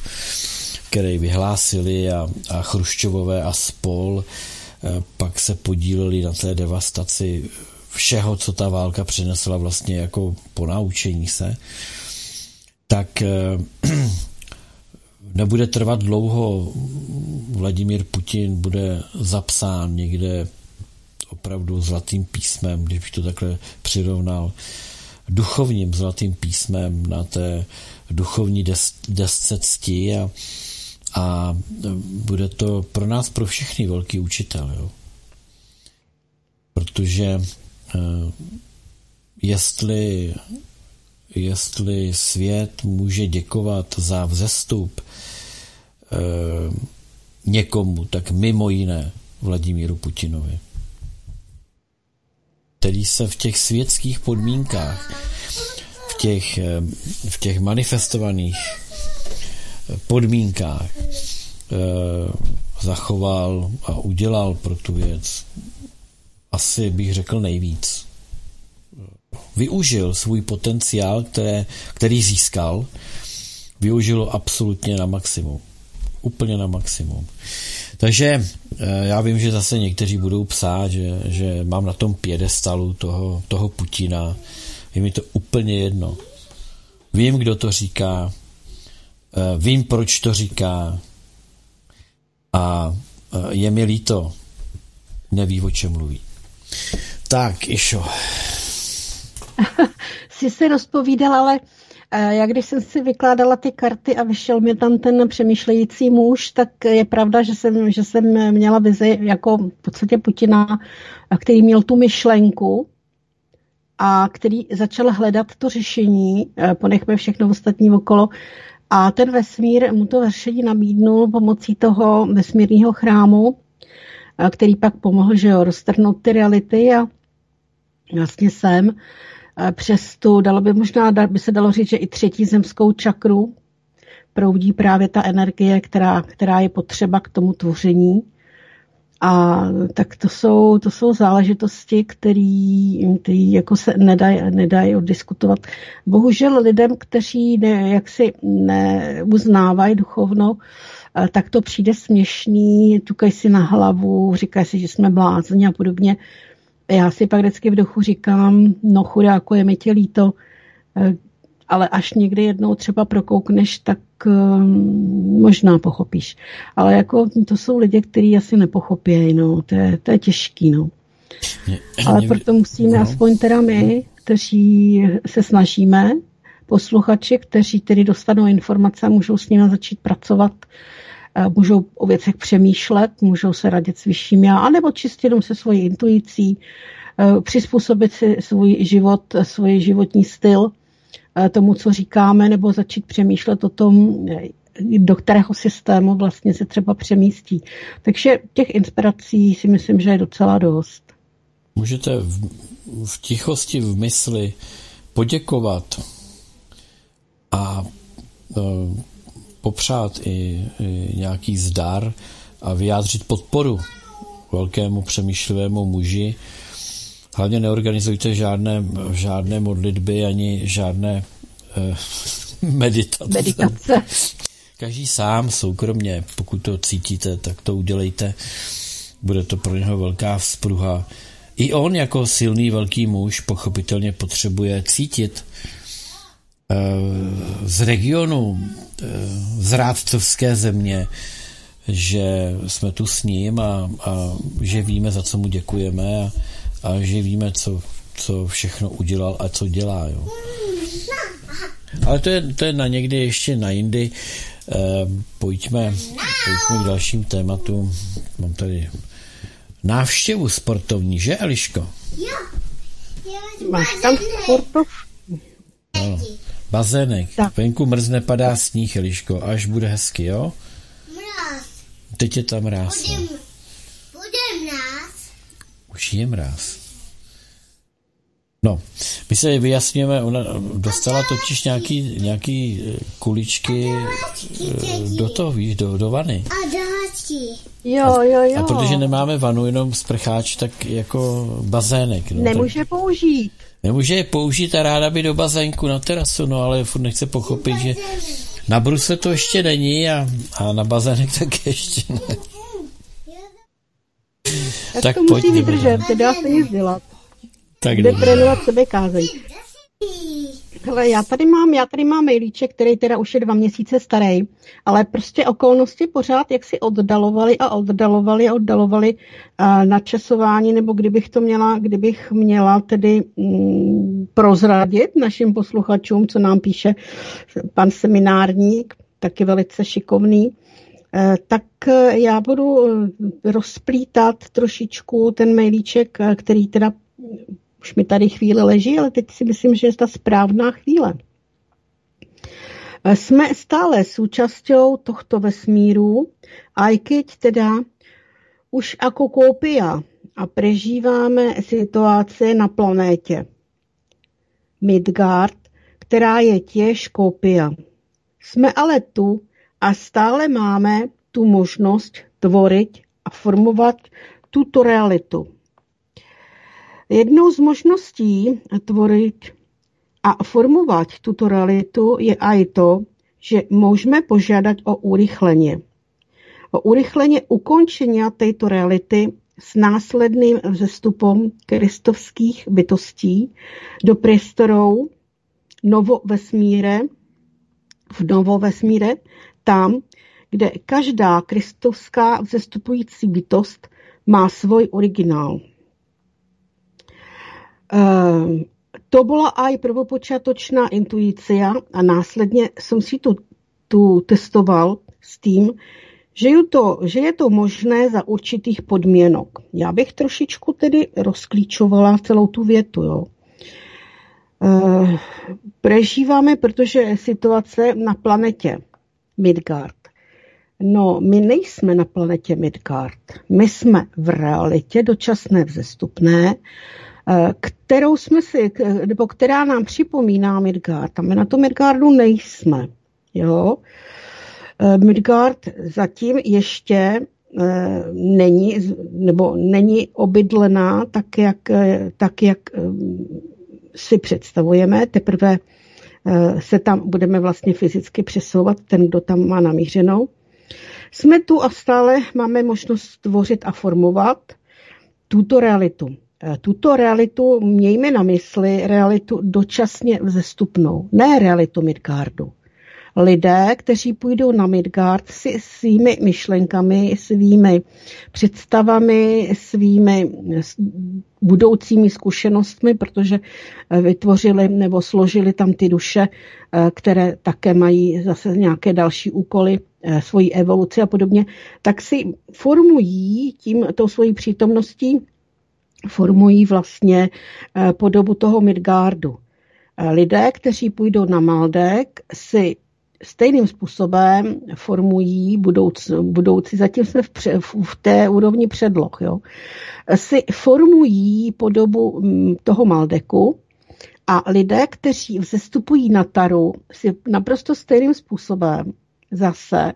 který vyhlásili a, a Chruščovové a spol eh, pak se podíleli na té devastaci všeho, co ta válka přinesla vlastně jako ponaučení se, tak eh, nebude trvat dlouho. Vladimír Putin bude zapsán někde opravdu zlatým písmem, když to takhle přirovnal, duchovním zlatým písmem na té duchovní des, desce cti a, a bude to pro nás, pro všechny velký učitel. Jo? Protože eh, jestli, jestli svět může děkovat za vzestup eh, někomu, tak mimo jiné Vladimíru Putinovi, který se v těch světských podmínkách, v těch, eh, v těch manifestovaných podmínkách zachoval a udělal pro tu věc asi bych řekl nejvíc. Využil svůj potenciál, které, který získal, využil absolutně na maximum. Úplně na maximum. Takže eh, já vím, že zase někteří budou psát, že, že mám na tom pědestalu toho, toho Putina. Je mi to úplně jedno. Vím, kdo to říká, eh, vím, proč to říká a eh, je mi líto, neví, o čem mluví. Tak, Išo. Jsi se rozpovídal, ale eh, já když jsem si vykládala ty karty a vyšel mi tam ten přemýšlející muž, tak je pravda, že jsem, že jsem měla vizi jako v podstatě Putina, který měl tu myšlenku a který začal hledat to řešení, eh, ponechme všechno ostatní okolo, a ten vesmír mu to řešení nabídnul pomocí toho vesmírného chrámu, který pak pomohl, že jo, roztrhnout ty reality a vlastně jsem přes tu, dalo by možná, by se dalo říct, že i třetí zemskou čakru proudí právě ta energie, která, která je potřeba k tomu tvoření. A tak to jsou, to jsou záležitosti, které jako se nedají nedaj oddiskutovat. Bohužel lidem, kteří ne, jaksi neuznávají duchovno, tak to přijde směšný, tukají si na hlavu, říkají si, že jsme blázni a podobně. Já si pak vždycky v duchu říkám, no chudáko, je mi tě líto, eh, ale až někdy jednou třeba prokoukneš, tak um, možná pochopíš. Ale jako to jsou lidi, kteří asi nepochopějí, no, to je, to je těžký, no. Ale proto musíme no. aspoň teda my, kteří se snažíme, posluchači, kteří tedy dostanou informace a můžou s nimi začít pracovat, Eh, můžou o věcech přemýšlet, můžou se radit s vyšším já, anebo čistě jenom se svojí intuicí, eh, přizpůsobit si svůj život, svůj životní styl eh, tomu, co říkáme, nebo začít přemýšlet o tom, do kterého systému vlastně se třeba přemístí. Takže těch inspirací si myslím, že je docela dost. Můžete v, v tichosti v mysli poděkovat a popřát i, i nějaký zdar a vyjádřit podporu velkému přemýšlivému muži. Hlavně neorganizujte žádné, žádné modlitby ani žádné eh, meditace. meditace. Každý sám, soukromně, pokud to cítíte, tak to udělejte. Bude to pro něho velká vzpruha. I on jako silný velký muž pochopitelně potřebuje cítit z regionu, eh, z rádcovské země, že jsme tu s ním a, a že víme, za co mu děkujeme a, a že víme, co, co všechno udělal a co dělá. Jo. Ale to je, to je na někdy ještě na jindy. E, pojďme, pojďme k dalším tématům. Mám tady návštěvu sportovní, že Eliško? Jo. Máš tam sportov? Ano. Bazének. Tak. Venku mrzne, padá sníh, Eliško, až bude hezky, jo? Mráz. Teď je tam mráz. Bude, no. Bude mráz. Už je mráz. No, my se vyjasňujeme, ona dostala totiž nějaký, nějaký eh, kuličky eh, do toho, víš, do, do vany. A dáčky. Jo, jo, jo. A protože nemáme vanu, jenom sprcháč, tak jako bazének. No, Nemůže tak... použít. Nemůže je použít a ráda by do bazénku na terasu, no ale furt nechce pochopit, že na bruse to ještě není a, a na bazének tak ještě ne. Tak, tak to musí vydržet, nedá se nic dělat. Tak Jde trénovat sebe kázeň. Hele, já tady mám, já tady mám mailíček, který teda už je dva měsíce starý, ale prostě okolnosti pořád jak si oddalovali a oddalovali a oddalovali uh, načasování, nebo kdybych to měla, kdybych měla tedy mm, prozradit našim posluchačům, co nám píše pan seminárník, taky velice šikovný, uh, tak uh, já budu rozplítat trošičku ten mailíček, který teda už mi tady chvíli leží, ale teď si myslím, že je ta správná chvíle. Jsme stále súčasťou tohto vesmíru, aj keď teda už jako kópia a prežíváme situace na planétě Midgard, která je těž kópia. Jsme ale tu a stále máme tu možnost tvorit a formovat tuto realitu. Jednou z možností tvorit a formovat tuto realitu je aj to, že můžeme požádat o urychleně. O urychleně ukončení této reality s následným vzestupom kristovských bytostí do prostorů novovesmíre, v novovesmíre, tam, kde každá kristovská vzestupující bytost má svůj originál. Ehm, to byla aj prvopočiatočná intuícia a následně jsem si tu, tu testoval s tím, že je, to, že je to možné za určitých podmínek. Já bych trošičku tedy rozklíčovala celou tu větu. Jo. E, prežíváme, protože situace na planetě Midgard. No, my nejsme na planetě Midgard. My jsme v realitě dočasné vzestupné, Eh, kterou jsme si, nebo která nám připomíná Midgard. A my na to Midgardu nejsme. Jo? Eh, Midgard zatím ještě eh, není, nebo není obydlená tak, jak, tak, jak si představujeme. Teprve se tam budeme vlastně fyzicky přesouvat, ten, kdo tam má namířenou. Jsme tu a stále máme možnost tvořit a formovat tuto realitu. Eh, tuto realitu mějme na mysli realitu dočasně vzestupnou, ne realitu Midgardu. Lidé, kteří půjdou na Midgard si svými myšlenkami, svými představami, svými budoucími zkušenostmi, protože eh, vytvořili nebo složili tam ty duše, eh, které také mají zase nějaké další úkoly, svoji evoluci a podobně, tak si formují tím, tou svojí přítomností formují vlastně eh, podobu toho Midgardu. Eh, lidé, kteří půjdou na Maldek, si stejným způsobem formují budoucí, budoucí zatím jsme v, pře, v té úrovni předloh, jo, si formují podobu mm, toho Maldeku a lidé, kteří vzestupují na Taru, si naprosto stejným způsobem zase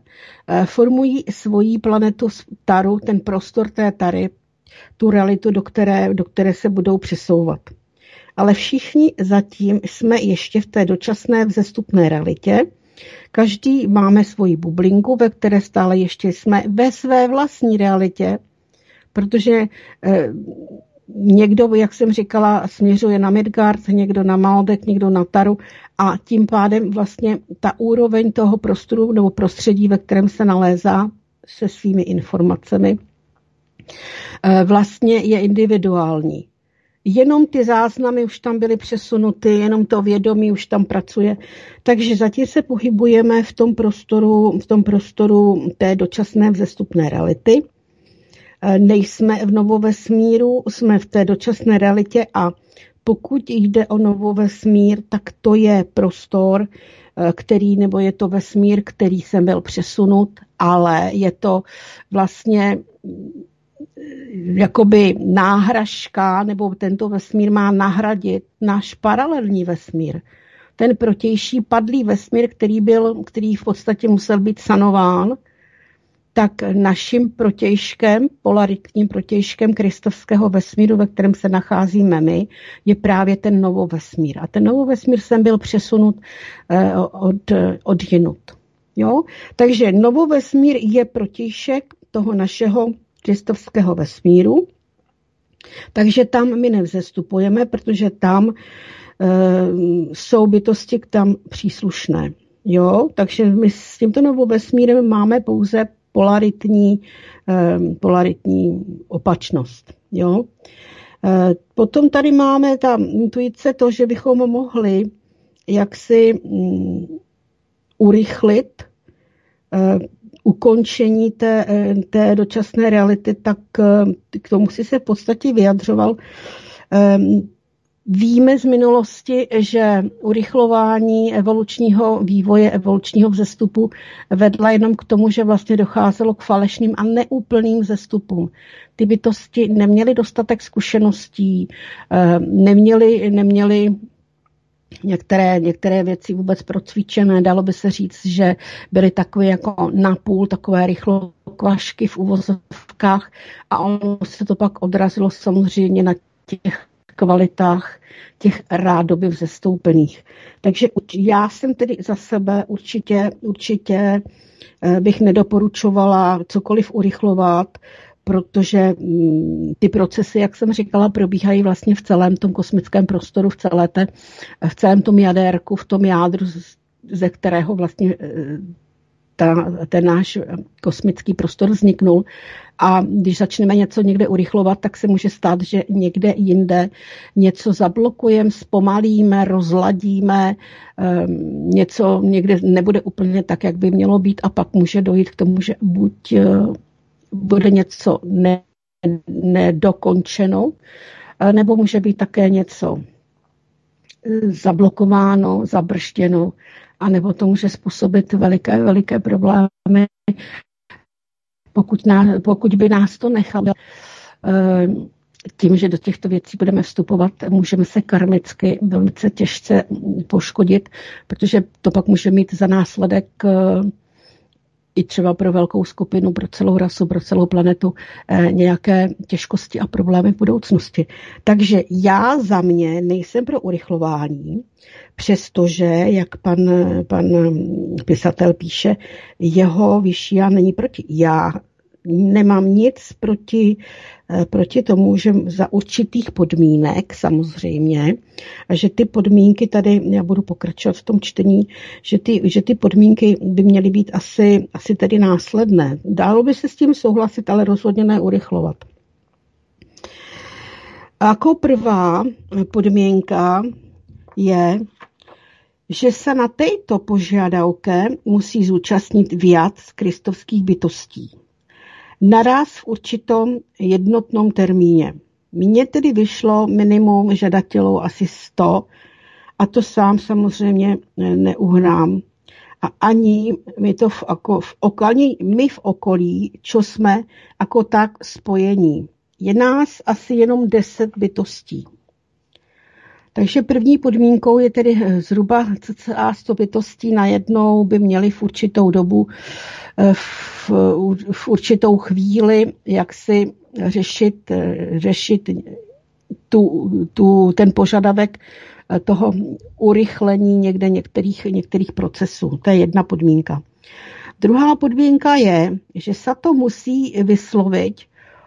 eh, formují svoji planetu Taru, ten prostor té Tary tu realitu, do které, do které se budou přesouvat. Ale všichni zatím jsme ještě v té dočasné vzestupné realitě. Každý máme svoji bublinku, ve které stále ještě jsme ve své vlastní realitě, protože eh, někdo, jak jsem říkala, směřuje na Midgard, někdo na Maldek, někdo na Taru a tím pádem vlastně ta úroveň toho prostoru nebo prostředí, ve kterém se nalézá se svými informacemi, Eh, vlastně je individuální. Jenom ty záznamy už tam byly přesunuty, jenom to vědomí už tam pracuje. Takže zatím se pohybujeme v tom prostoru, v tom prostoru té dočasné vzestupné reality. Nejsme v novovesmíru, jsme v té dočasné realitě a pokud jde o novovesmír, tak to je prostor, eh, který, nebo je to vesmír, který jsem byl přesunut, ale je to vlastně jakoby náhražka, nebo tento vesmír má nahradit náš paralelní vesmír. Ten protější padlý vesmír, který, byl, který v podstatě musel být sanován, tak naším protějškem, polaritním protějškem kristovského vesmíru, ve kterém se nacházíme my, je právě ten novovesmír. A ten novovesmír jsem byl přesunut eh, od, od jinut. Jo? Takže novovesmír je protějšek toho našeho kristovského vesmíru. Takže tam my nevzestupujeme, protože tam jsou bytosti k tam příslušné. Jo, takže my s tímto novou vesmírem máme pouze polaritní, polaritní opačnost. Jo. Potom tady máme ta intuice to, že bychom mohli jaksi mm, urychlit ukončení té, eh, té dočasné reality, tak eh, k tomu si se v podstatě vyjadřoval. Ehm, víme z minulosti, že urychlování evolučního vývoje, evolučního vzestupu vedla jenom k tomu, že vlastně docházelo k falešným a neúplným vzestupům. Ty bytosti neměly dostatek zkušeností, neměly, neměly některé, některé věci vůbec procvičené. Dalo by se říct, že byly takové jako napůl, takové rychlo kvašky v uvozovkách a ono se to pak odrazilo samozřejmě na těch kvalitách těch rádoby vzestoupených. Takže já jsem tedy za sebe určitě, určitě eh, bych nedoporučovala cokoliv urychlovat, protože mm, ty procesy, jak jsem říkala, probíhají vlastně v celém tom kosmickém prostoru, v, celé té, v celém tom jadérku, v tom jádru, ze kterého vlastně e, ta, ten náš kosmický prostor vzniknul. A když začneme něco někde urychlovat, tak se může stát, že někde jinde něco zablokujeme, zpomalíme, rozladíme, um, něco někde nebude úplně tak, jak by mělo být a pak může dojít k tomu, že buď uh, bude něco ne, nedokončeno, nebo může být také něco e, zablokováno, zabrštěno, anebo to může způsobit veliké, veliké problémy, pokud, ná, pokud by nás to nechalo. E, tím, že do těchto věcí budeme vstupovat, můžeme se karmicky velice těžce poškodit, protože to pak může mít za následek i třeba pro velkou skupinu, pro celou rasu, pro celou planetu eh, nějaké těžkosti a problémy v budoucnosti. Takže já za mě nejsem pro urychlování, přestože, jak pan, pan pisatel píše, jeho vyšší já není proti. Já nemám nic proti, eh, proti tomu, že za určitých podmínek samozřejmě, a že ty podmínky tady, já budu pokračovat v tom čtení, že ty, že ty podmínky by měly být asi, asi tedy následné. Dálo by se s tím souhlasit, ale rozhodně ne urychlovat. A jako prvá podmínka je, že se na této požiadavke musí zúčastnit viac kristovských bytostí naraz v určitom jednotnom termíně. Mně tedy vyšlo minimum žadatelů asi 100 a to sám samozřejmě neuhnám. A ani my to v, ako, v okolí, my v okolí, čo jsme jako tak spojení. Je nás asi jenom 10 bytostí. Takže první podmínkou je tedy zhruba cca 100 bytostí najednou by měly v určitou dobu v, v určitou chvíli, jak si řešit, řešit tu, tu, ten požadavek toho urychlení někde některých, některých procesů. To je jedna podmínka. Druhá podmínka je, že se to musí vyslovit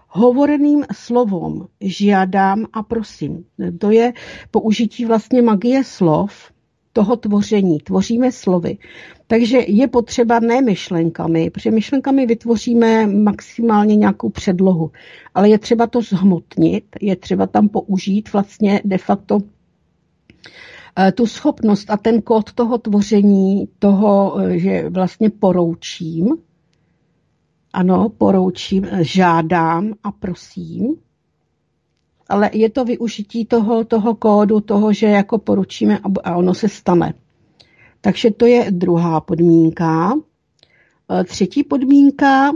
hovoreným slovom žádám a prosím. To je použití vlastně magie slov, toho tvoření. Tvoříme slovy. Takže je potřeba ne myšlenkami, protože myšlenkami vytvoříme maximálně nějakou předlohu, ale je třeba to zhmotnit, je třeba tam použít vlastně de facto eh, tu schopnost a ten kód toho tvoření, toho, eh, že vlastně poroučím, ano, poroučím, eh, žádám a prosím, ale je to využití toho, toho kódu, toho, že jako poručíme a ono se stane. Takže to je druhá podmínka. E, třetí podmínka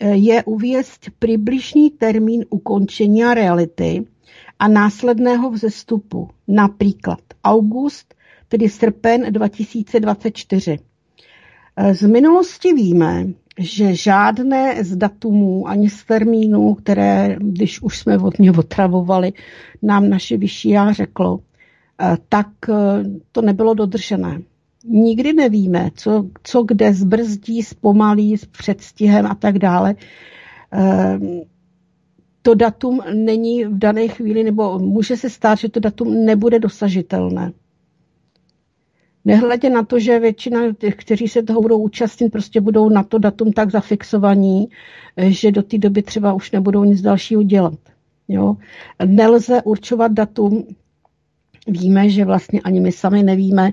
e, je uvěst přibližný termín ukončení reality a následného vzestupu. Například august, tedy srpen 2024. E, z minulosti víme, že žádné z datumů ani z termínů, které, když už jsme od něj otravovali, nám naše vyšší já řeklo, tak to nebylo dodržené. Nikdy nevíme, co, co kde zbrzdí, zpomalí, s předstihem a tak dále. Eh, to datum není v dané chvíli, nebo může se stát, že to datum nebude dosažitelné. Nehledě na to, že většina těch, kteří se toho budou účastnit, prostě budou na to datum tak zafixovaní, že do té doby třeba už nebudou nic dalšího dělat. Jo? Nelze určovat datum, víme, že vlastně ani my sami nevíme,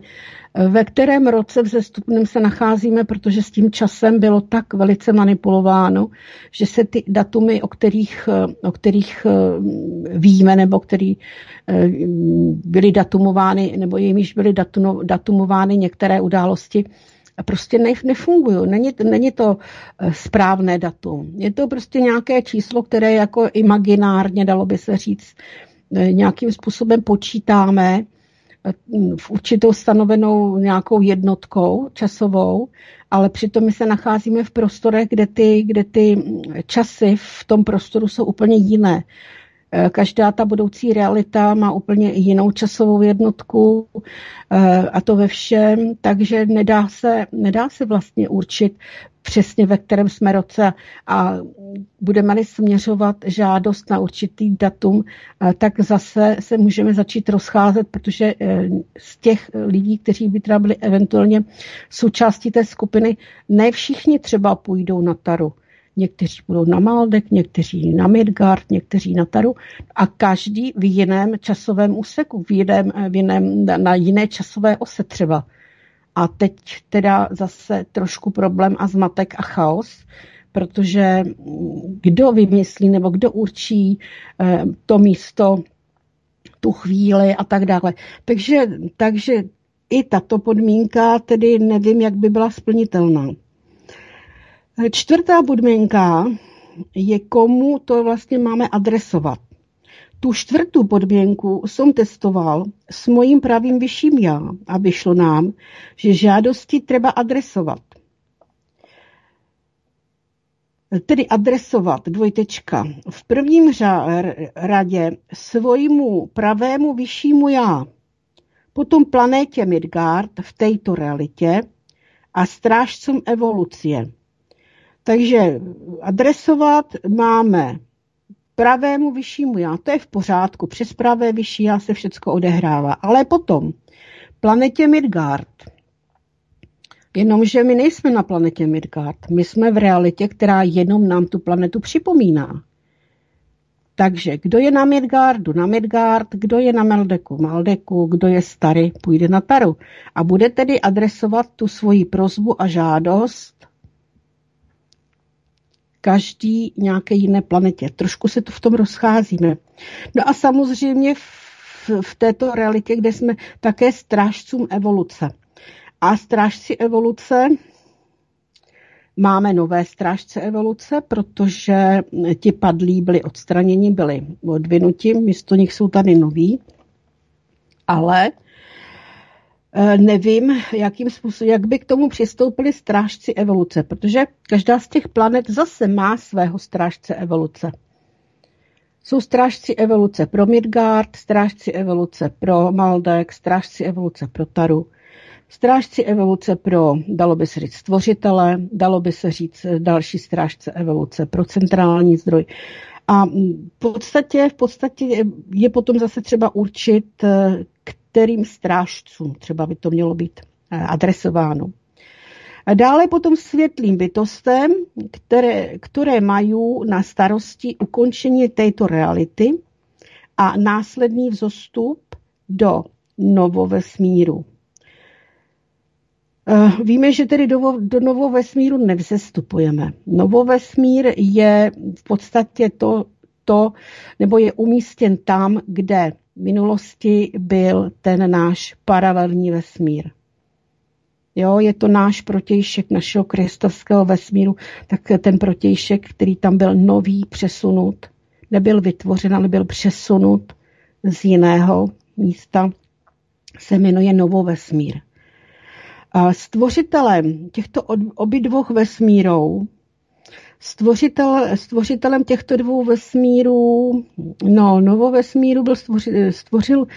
ve kterém roce vzestupném se nacházíme, protože s tím časem bylo tak velice manipulováno, že se ty datumy, o kterých, o kterých eh, víme, nebo který eh, byly datumovány, nebo jimiž byly datumovány některé události, prostě nefungují. Není, není to eh, správné datum. Je to prostě nějaké číslo, které jako imaginárně, dalo by se říct, nějakým způsobem počítáme, v určitou stanovenou nějakou jednotkou časovou, ale přitom my se nacházíme v prostorech, kde ty, kde ty časy v tom prostoru jsou úplně jiné. Eh, každá ta budoucí realita má úplně jinou časovou jednotku eh, a to ve všem, takže nedá se, nedá se vlastně určit přesně ve kterém jsme roce a budeme-li směřovat žádost na určitý datum, eh, tak zase se můžeme začít rozcházet, protože z těch lidí, kteří by teda byli eventuálně součástí té skupiny, ne všichni třeba půjdou na taru někteří budou na Maldek, někteří na Midgard, někteří na Taru a každý v jiném časovém úseku, v jiném, v jiném, na jiné časové ose třeba. A teď teda zase trošku problém a zmatek a chaos, protože kdo vymyslí nebo kdo určí eh, to místo, tu chvíli a tak dále. Takže, takže i tato podmínka tedy nevím, jak by byla splnitelná. Čtvrtá podmínka je, komu to vlastně máme adresovat. Tu čtvrtou podmínku jsem testoval s mojím pravým vyšším já a vyšlo nám, že žádosti treba adresovat. Tedy adresovat, dvojtečka, v prvním radě svojímu pravému vyššímu já, potom planétě Midgard v této realitě a strážcům evoluce. Takže adresovat máme pravému vyššímu já, to je v pořádku, přes pravé vyšší já se všechno odehrává. Ale potom planetě Midgard. Jenomže my nejsme na planetě Midgard, my jsme v realitě, která jenom nám tu planetu připomíná. Takže kdo je na Midgardu, na Midgard, kdo je na Meldeku, Maldeku, kdo je starý, půjde na Taru. A bude tedy adresovat tu svoji prozbu a žádost každý nějaké jiné planetě. Trošku se to v tom rozcházíme. No a samozřejmě v, v této realitě, kde jsme také strážcům evoluce. A strážci evoluce máme nové strážce evoluce, protože ti padlí byli odstraněni, byli odvinuti, místo nich jsou tady noví. Ale nevím, jakým způsobem, jak by k tomu přistoupili strážci evoluce, protože každá z těch planet zase má svého strážce evoluce. Jsou strážci evoluce pro Midgard, strážci evoluce pro Maldek, strážci evoluce pro Taru, strážci evoluce pro, dalo by se říct, stvořitele, dalo by se říct další strážce evoluce pro centrální zdroj. A v podstatě, v podstatě je potom zase třeba určit, eh, kterým strážcům třeba by to mělo být eh, adresováno. A dále potom světlým bytostem, které, které mají na starosti ukončení této reality a následný vzostup do novovesmíru. Eh, víme, že tedy do, do novovesmíru nevzestupujeme. Novovesmír je v podstatě to, to, nebo je umístěn tam, kde minulosti byl ten náš paralelní vesmír. Jo, je to náš protějšek našeho kristovského vesmíru, tak ten protějšek, který tam byl nový, přesunut, nebyl vytvořen, ale byl přesunut z jiného místa, se jmenuje novovesmír. A stvořitelem těchto obě dvou vesmírů Stvořitel, stvořitelem těchto dvou vesmírů, no, novovesmíru byl stvořil, stvořil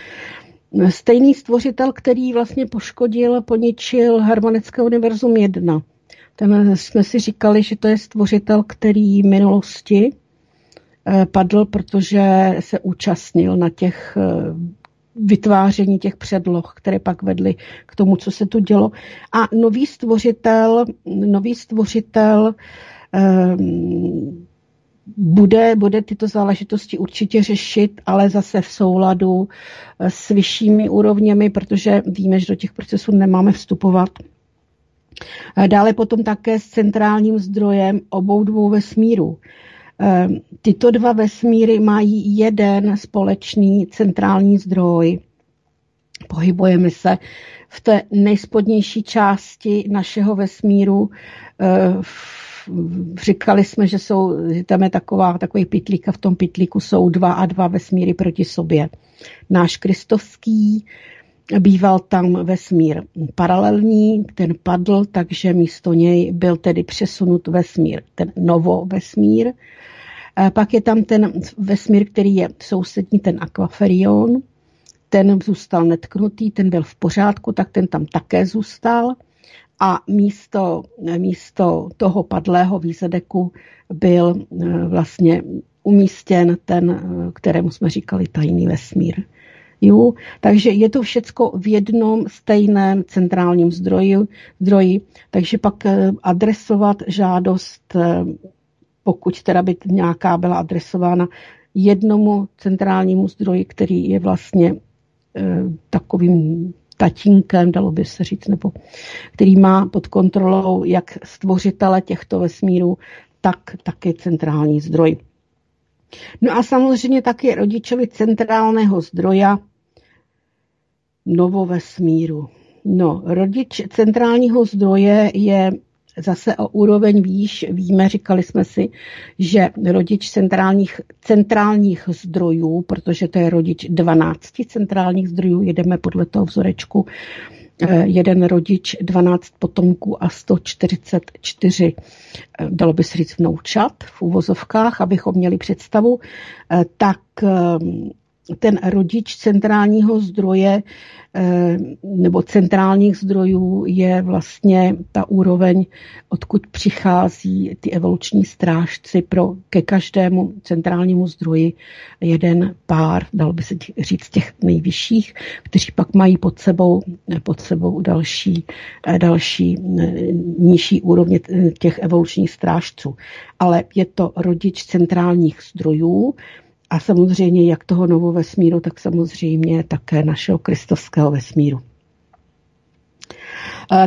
stejný stvořitel, který vlastně poškodil, poničil harmonické univerzum 1. Ten jsme si říkali, že to je stvořitel, který v minulosti padl, protože se účastnil na těch vytváření těch předloh, které pak vedly k tomu, co se tu dělo. A nový stvořitel, nový stvořitel um, bude, bude tyto záležitosti určitě řešit, ale zase v souladu s vyššími úrovněmi, protože víme, že do těch procesů nemáme vstupovat. Dále potom také s centrálním zdrojem obou dvou vesmírů. Ehm, tyto dva vesmíry mají jeden společný centrální zdroj. Pohybujeme se v té nejspodnější části našeho vesmíru. Ehm, říkali jsme, že jsou, tam je taková, takový pitlík a v tom pitlíku jsou dva a dva vesmíry proti sobě. Náš kristovský býval tam vesmír paralelní, ten padl, takže místo něj byl tedy přesunut vesmír, ten novo vesmír. Pak je tam ten vesmír, který je sousední, ten akvaferion, ten zůstal netknutý, ten byl v pořádku, tak ten tam také zůstal. A místo, místo toho padlého výzedeku byl eh, vlastně umístěn ten, eh, kterému jsme říkali tajný vesmír. Jo? Takže je to všecko v jednom stejném centrálním zdroji, zdroji, takže pak eh, adresovat žádost pokud teda by nějaká byla adresována jednomu centrálnímu zdroji, který je vlastně e, takovým tatínkem, dalo by se říct, nebo který má pod kontrolou jak stvořitele těchto vesmírů, tak taky centrální zdroj. No a samozřejmě taky rodičovi centrálného zdroja novovesmíru. No, rodič centrálního zdroje je zase o úroveň výš. Víme, říkali jsme si, že rodič centrálních, centrálních zdrojů, protože to je rodič 12 centrálních zdrojů, jedeme podle toho vzorečku, eh, jeden rodič, 12 potomků a 144, eh, dalo by se říct vnoučat v úvozovkách, abychom měli představu, eh, tak ten rodič centrálního zdroje eh, nebo centrálních zdrojů je vlastně ta úroveň, odkud přichází ty evoluční strážci pro ke každému centrálnímu zdroji jeden pár, dal by se říct těch nejvyšších, kteří pak mají pod sebou, pod sebou další, eh, další eh, nižší úrovně těch evolučních strážců. Ale je to rodič centrálních zdrojů, a samozřejmě jak toho nového vesmíru, tak samozřejmě také našeho kristovského vesmíru.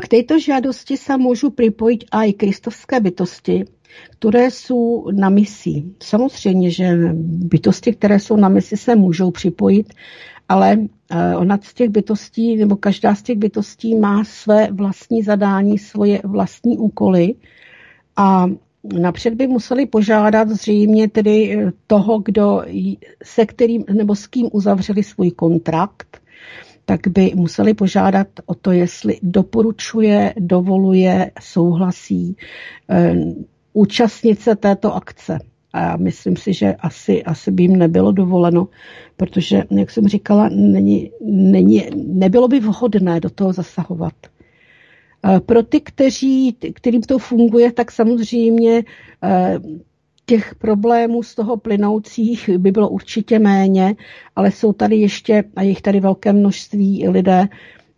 K této žádosti se můžu připojit i kristovské bytosti, které jsou na misi. Samozřejmě, že bytosti, které jsou na misi, se můžou připojit, ale eh, ona z těch bytostí, nebo každá z těch bytostí má své vlastní zadání, svoje vlastní úkoly a napřed by museli požádat zřejmě tedy eh, toho, kdo se kterým nebo s kým uzavřeli svůj kontrakt, tak by museli požádat o to, jestli doporučuje, dovoluje, souhlasí e, účastnit se této akce. A myslím si, že asi, asi by jim nebylo dovoleno, protože, jak jsem říkala, není, není, nebylo by vhodné do toho zasahovat. Pro ty, kteří, kterým to funguje, tak samozřejmě eh, těch problémů z toho plynoucích by bylo určitě méně, ale jsou tady ještě, a jich tady velké množství lidé,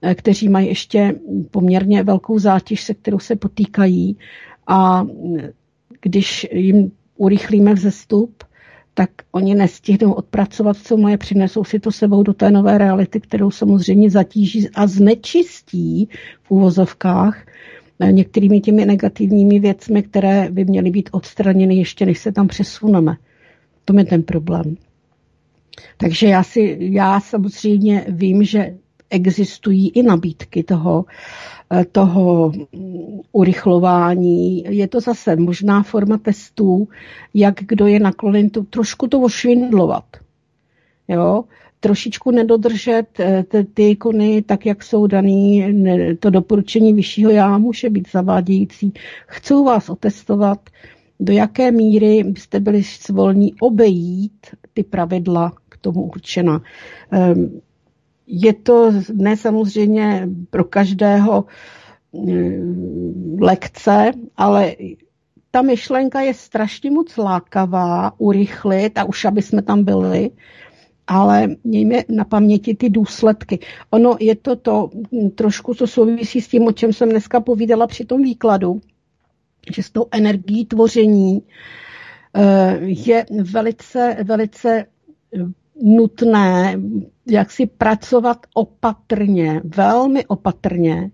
eh, kteří mají ještě poměrně velkou zátěž, se kterou se potýkají. A když jim urychlíme vzestup, tak oni nestihnou odpracovat, co moje přinesou si to sebou do té nové reality, kterou samozřejmě zatíží a znečistí v úvozovkách eh, některými těmi negativními věcmi, které by měly být odstraněny ještě než se tam přesuneme. To je ten problém. Takže já, si, já samozřejmě vím, že existují i nabídky toho, Eh, toho urychlování. Je to zase možná forma testů, jak kdo je nakloněn to, trošku to ošvindlovat. Jo? trošičku nedodržet eh, ty ikony tak, jak jsou daný, to doporučení vyššího já může být zavádějící. Chci vás otestovat, do jaké míry byste byli svolní obejít ty pravidla k tomu určena. Ehm, je to ne samozřejmě pro každého mm, lekce, ale ta myšlenka je strašně moc lákavá, urychlit a už aby jsme tam byli, ale mějme na paměti ty důsledky. Ono je to to, trošku to souvisí s tím, o čem jsem dneska povídala při tom výkladu, že s tou energií tvoření eh, je velice, velice nutné jak si pracovat opatrně, velmi opatrně,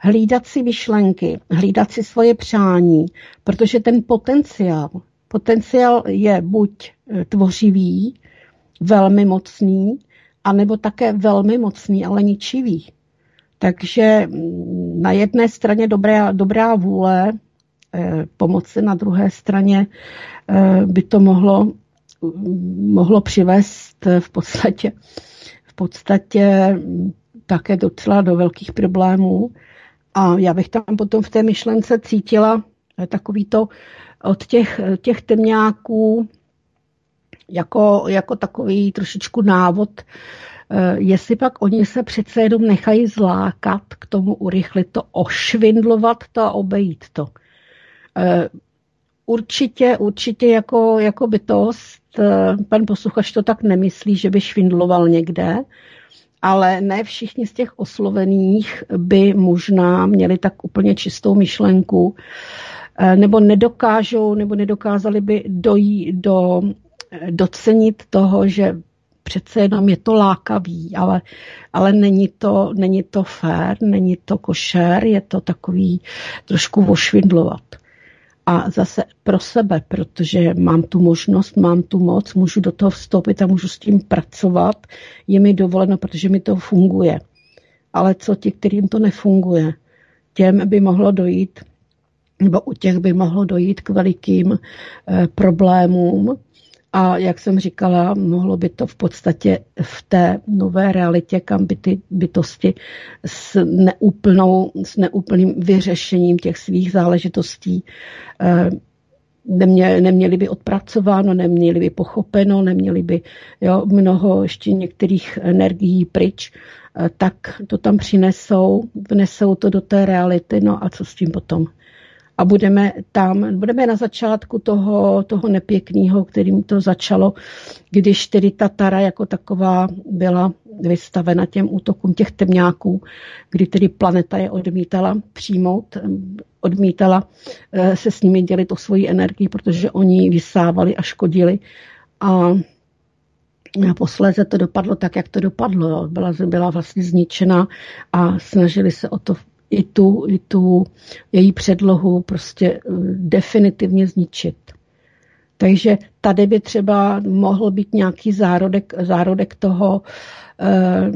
hlídat si myšlenky, hlídat si svoje přání, protože ten potenciál, potenciál je buď e, tvořivý, velmi mocný, anebo také velmi mocný, ale ničivý. Takže mm, na jedné straně dobrá, dobrá vůle eh, pomoci, na druhé straně eh, by to mohlo, mohlo přivést v podstatě, v podstatě také docela do velkých problémů. A já bych tam potom v té myšlence cítila eh, takový to od těch, eh, těch temňáků jako, jako takový trošičku návod, eh, jestli pak oni se přece jenom nechají zlákat k tomu urychlit to, ošvindlovat to a obejít to. Určitě, určitě jako, jako bytost, pan posluchač to tak nemyslí, že by švindloval někde, ale ne všichni z těch oslovených by možná měli tak úplně čistou myšlenku, eh, nebo nedokážou, nebo nedokázali by dojít do, eh, docenit toho, že přece jenom je to lákavý, ale, ale není, to, není to fér, není to košer, je to takový trošku vošvindlovat a zase pro sebe, protože mám tu možnost, mám tu moc, můžu do toho vstoupit a můžu s tím pracovat, je mi dovoleno, protože mi to funguje. Ale co ti, kterým to nefunguje, těm by mohlo dojít, nebo u těch by mohlo dojít k velikým eh, problémům, a jak jsem říkala, mohlo by to v podstatě v té nové realitě, kam by ty bytosti s, neúplnou, s neúplným vyřešením těch svých záležitostí eh, nemě, neměli by odpracováno, neměli by pochopeno, neměli by jo, mnoho ještě některých energií pryč, eh, tak to tam přinesou, vnesou to do té reality, no a co s tím potom? A budeme tam, budeme na začátku toho, toho nepěkného, kterým to začalo, když tedy ta Tara jako taková byla vystavena těm útokům těch temňáků, kdy tedy planeta je odmítala přijmout, odmítala eh, se s nimi dělit o svoji energii, protože oni vysávali a škodili. A a posléze to dopadlo tak, jak to dopadlo. Byla, byla vlastně zničena a snažili se o to i tu, i tu její předlohu prostě eh, definitivně zničit. Takže tady by třeba mohl být nějaký zárodek, zárodek toho, eh,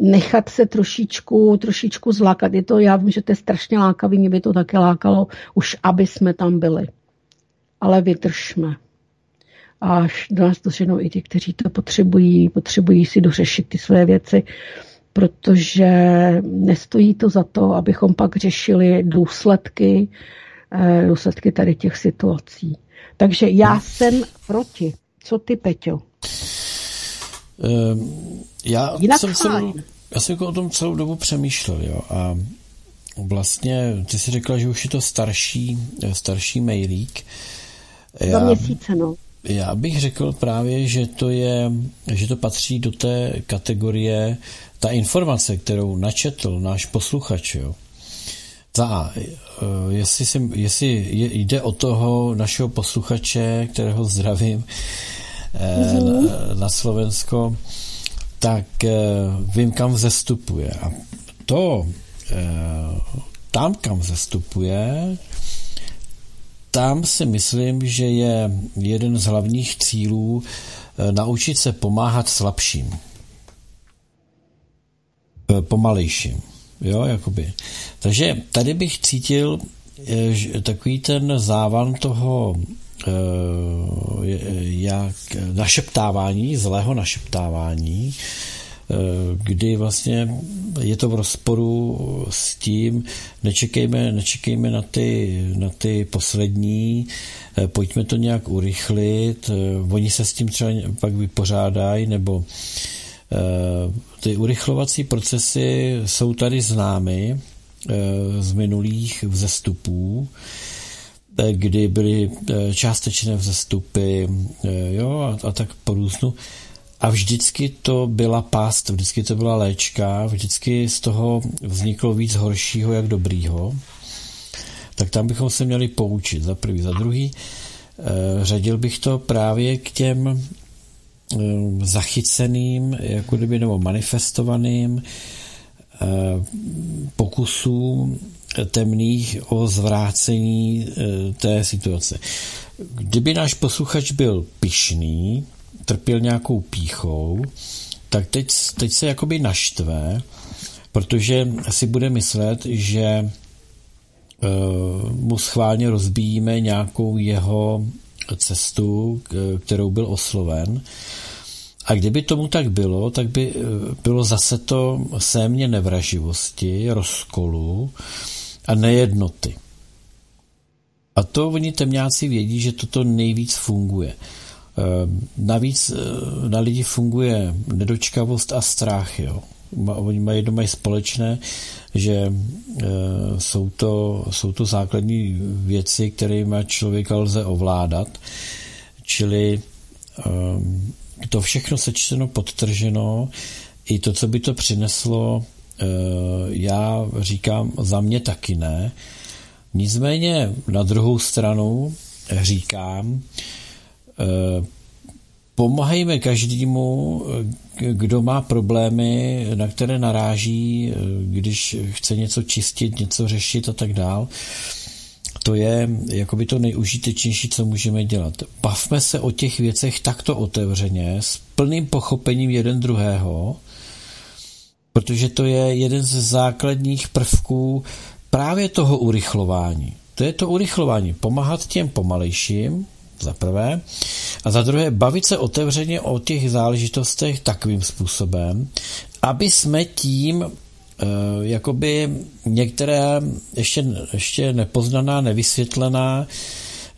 nechat se trošičku, trošičku zlákat. Je to, já vím, že to je strašně lákavý, mě by to také lákalo, už aby jsme tam byli. Ale vydržme. Až do nás doženou i ti, kteří to potřebují, potřebují si dořešit ty své věci protože nestojí to za to, abychom pak řešili důsledky, eh, důsledky tady těch situací. Takže já jsem proti. Co ty, Peťo? Um, já, Jinak jsem celou, já jsem jako o tom celou dobu přemýšlel, jo, a vlastně ty si řekla, že už je to starší, starší mailík. Za měsíce, no. Já bych řekl právě, že to je, že to patří do té kategorie ta informace, kterou načetl náš posluchač, jo, ta, eh, jestli, si, jestli jde o toho našeho posluchače, kterého zdravím mm-hmm. na, na Slovensko, tak eh, vím, kam vzestupuje. A to tam, kam vzestupuje, tam si myslím, že je jeden z hlavních cílů naučit se pomáhat slabším. Eh, pomalejším. Jo, jakoby. Takže tady bych cítil eh, takový ten závan toho eh, jak našeptávání, zlého našeptávání, kdy vlastně je to v rozporu s tím, nečekejme, nečekejme na ty, na ty poslední, pojďme to nějak urychlit, oni se s tím třeba pak vypořádají, nebo Eh, ty urychlovací procesy jsou tady známy eh, z minulých vzestupů. kdy byly částečné vzestupy jo, a, a tak po různu. A vždycky to byla pást, vždycky to byla léčka, vždycky z toho vzniklo víc horšího jak dobrýho. Tak tam bychom se měli poučit za prvý, za druhý. Řadil bych to právě k těm zachyceným, jako kdyby, nebo manifestovaným pokusům temných o zvrácení té situace. Kdyby náš posluchač byl pišný, trpěl nějakou píchou, tak teď, teď se jakoby naštve, protože si bude myslet, že uh, mu schválně rozbíjíme nějakou jeho cestu, kterou byl osloven. A kdyby tomu tak bylo, tak by eh, bylo zase to sémě nevraživosti, rozkolu a nejednoty. A to oni temňáci vědí, že toto nejvíc funguje. Ehm, navíc eh, na lidi funguje nedočkavost a strach. Jo. Oni mají jedno mají společné, že eh, jsou to, jsou to základní věci, kterými člověka lze ovládat. Čili to všechno sečteno, podtrženo, i to, co by to přineslo, eh, já říkám, za mě taky ne. Nicméně na druhou stranu říkám, Eh, pomáhejme každému, eh, kdo má problémy, na které naráží, eh, když chce něco čistit, něco řešit a tak dál. To je jakoby to nejužitečnější, co můžeme dělat. Bavme se o těch věcech takto otevřeně, s plným pochopením jeden druhého, protože to je jeden ze základních prvků právě toho urychlování. To je to urychlování. Pomáhat těm pomalejším, za prvé. A za druhé, bavit se otevřeně o těch záležitostech takovým způsobem, aby jsme tím uh, jakoby některé ještě, ještě nepoznaná, nevysvětlená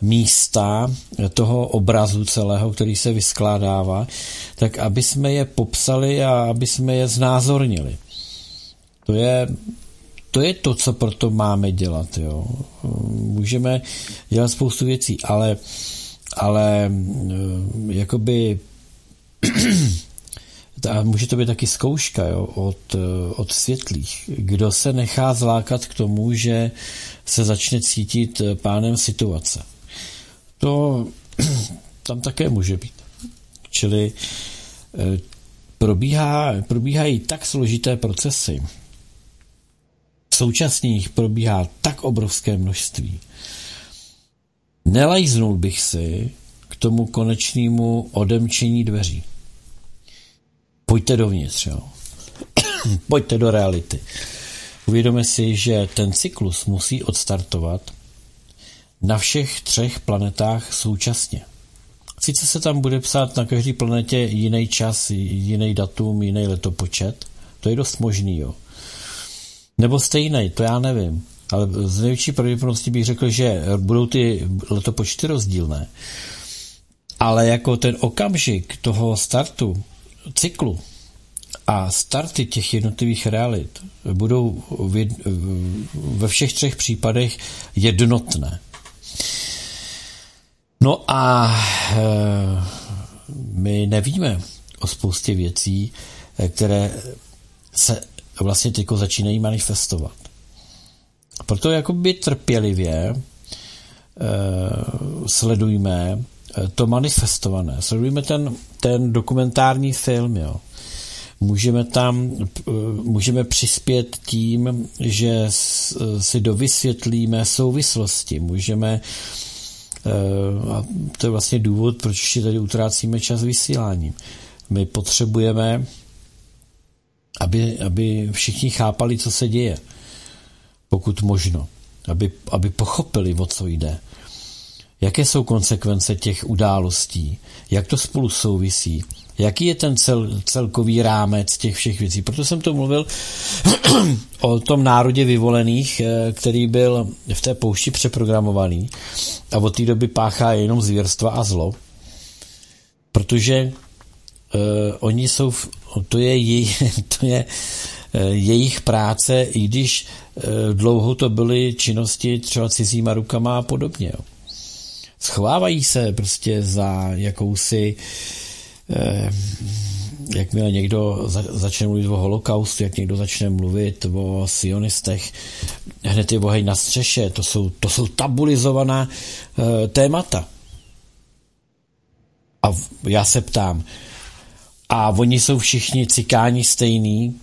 místa toho obrazu celého, který se vyskládává, tak aby jsme je popsali a aby jsme je znázornili. To je to je to, co proto máme dělat. Jo. Můžeme dělat spoustu věcí, ale ale eh, jakoby a může to být taky zkouška jo, od, eh, od světlých. Kdo se nechá zlákat k tomu, že se začne cítit eh, pánem situace. To tam také může být. Čili probíhá, probíhají tak složité procesy, současně jich probíhá tak obrovské množství, Nelajznul bych si k tomu konečnému odemčení dveří. Pojďte dovnitř, jo. Pojďte do reality. Uvědomme si, že ten cyklus musí odstartovat na všech třech planetách současně. Sice se tam bude psát na každé planetě jiný čas, jiný datum, jiný letopočet, to je dost možný, jo. Nebo stejný, to já nevím ale z největší pravděpodobnosti bych řekl, že budou ty letopočty rozdílné. Ale jako ten okamžik toho startu cyklu a starty těch jednotlivých realit budou ve všech třech případech jednotné. No a e, my nevíme o spoustě věcí, e, které se vlastně teď začínají manifestovat. Proto jakoby trpělivě uh, sledujme uh, to manifestované. Sledujme ten, ten dokumentární film, jo. Můžeme tam, uh, můžeme přispět tím, že si dovysvětlíme souvislosti. Můžeme a to je vlastně důvod, proč ještě tady utrácíme čas vysíláním. My potřebujeme, aby, aby všichni chápali, co se děje pokud možno, aby, aby pochopili, o co jde. Jaké jsou konsekvence těch událostí, jak to spolu souvisí, jaký je ten cel, celkový rámec těch všech věcí. Proto jsem to mluvil o tom národě vyvolených, eh, který byl v té poušti přeprogramovaný a od té doby páchá jenom zvěrstva a zlo, protože uh, oni jsou, v, to je, jej, to je jejich práce, i když dlouho to byly činnosti třeba cizíma rukama a podobně. Schovávají se prostě za jakousi jakmile někdo začne mluvit o holokaustu, jak někdo začne mluvit o sionistech, hned je oheň na střeše, to jsou, to jsou tabulizovaná témata. A já se ptám, a oni jsou všichni cikáni stejný?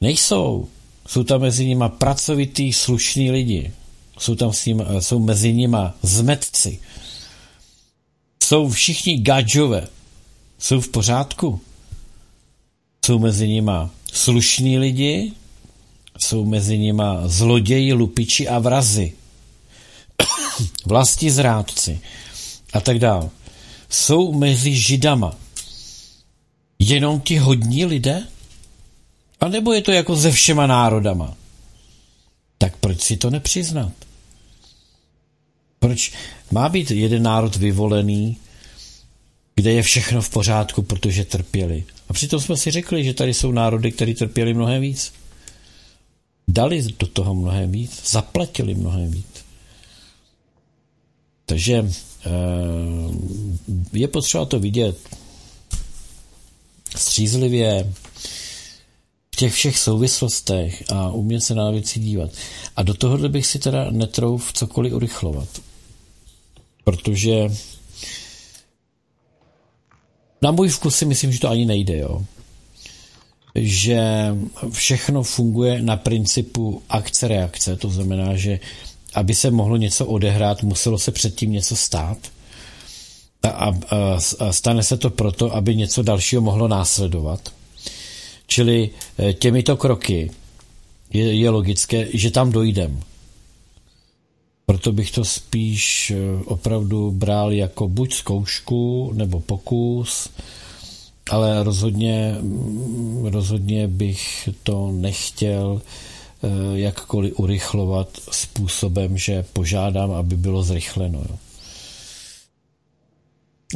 Nejsou. Jsou tam mezi nimi pracovitý, slušní lidi. Jsou tam s ním, jsou mezi nimi zmetci. Jsou všichni gadžové. Jsou v pořádku. Jsou mezi nima slušní lidi, jsou mezi nima zloději, lupiči a vrazy. Vlasti zrádci a tak dále. Jsou mezi židama jenom ti hodní lidé? A nebo je to jako se všema národama? Tak proč si to nepřiznat? Proč má být jeden národ vyvolený, kde je všechno v pořádku, protože trpěli? A přitom jsme si řekli, že tady jsou národy, které trpěli mnohem víc. Dali do toho mnohem víc, zaplatili mnohem víc. Takže eh, je potřeba to vidět střízlivě těch všech souvislostech a umět se na věci dívat. A do tohohle bych si teda netrouf cokoliv urychlovat. Protože na můj vkus si myslím, že to ani nejde, jo. Že všechno funguje na principu akce-reakce, to znamená, že aby se mohlo něco odehrát, muselo se předtím něco stát. A, a, a stane se to proto, aby něco dalšího mohlo následovat. Čili e, těmito kroky je, je logické, že tam dojdem. Proto bych to spíš eh, opravdu bral jako buď zkoušku nebo pokus, ale rozhodně, mm, rozhodně bych to nechtěl eh, jakkoliv urychlovat způsobem, že požádám, aby bylo zrychleno. Jo.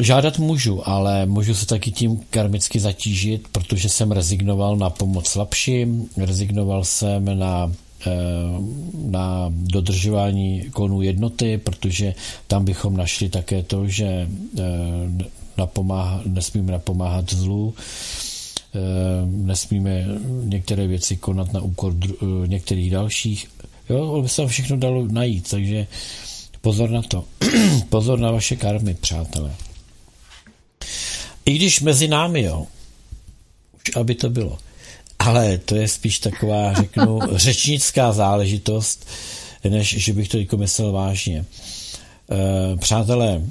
Žádat můžu, ale můžu se taky tím karmicky zatížit, protože jsem rezignoval na pomoc slabším, rezignoval jsem na Eh, na dodržování konů jednoty, protože tam bychom našli také to, že eh, napomáha, nesmíme napomáhat zlu, eh, nesmíme některé věci konat na úkor některých dalších. Jo, by se tam všechno dalo najít, takže pozor na to. pozor na vaše karmy, přátelé. I když mezi námi, jo, už aby to bylo, ale to je spíš taková, řeknu, řečnická záležitost, než že bych to jako myslel vážně. E, přátelé,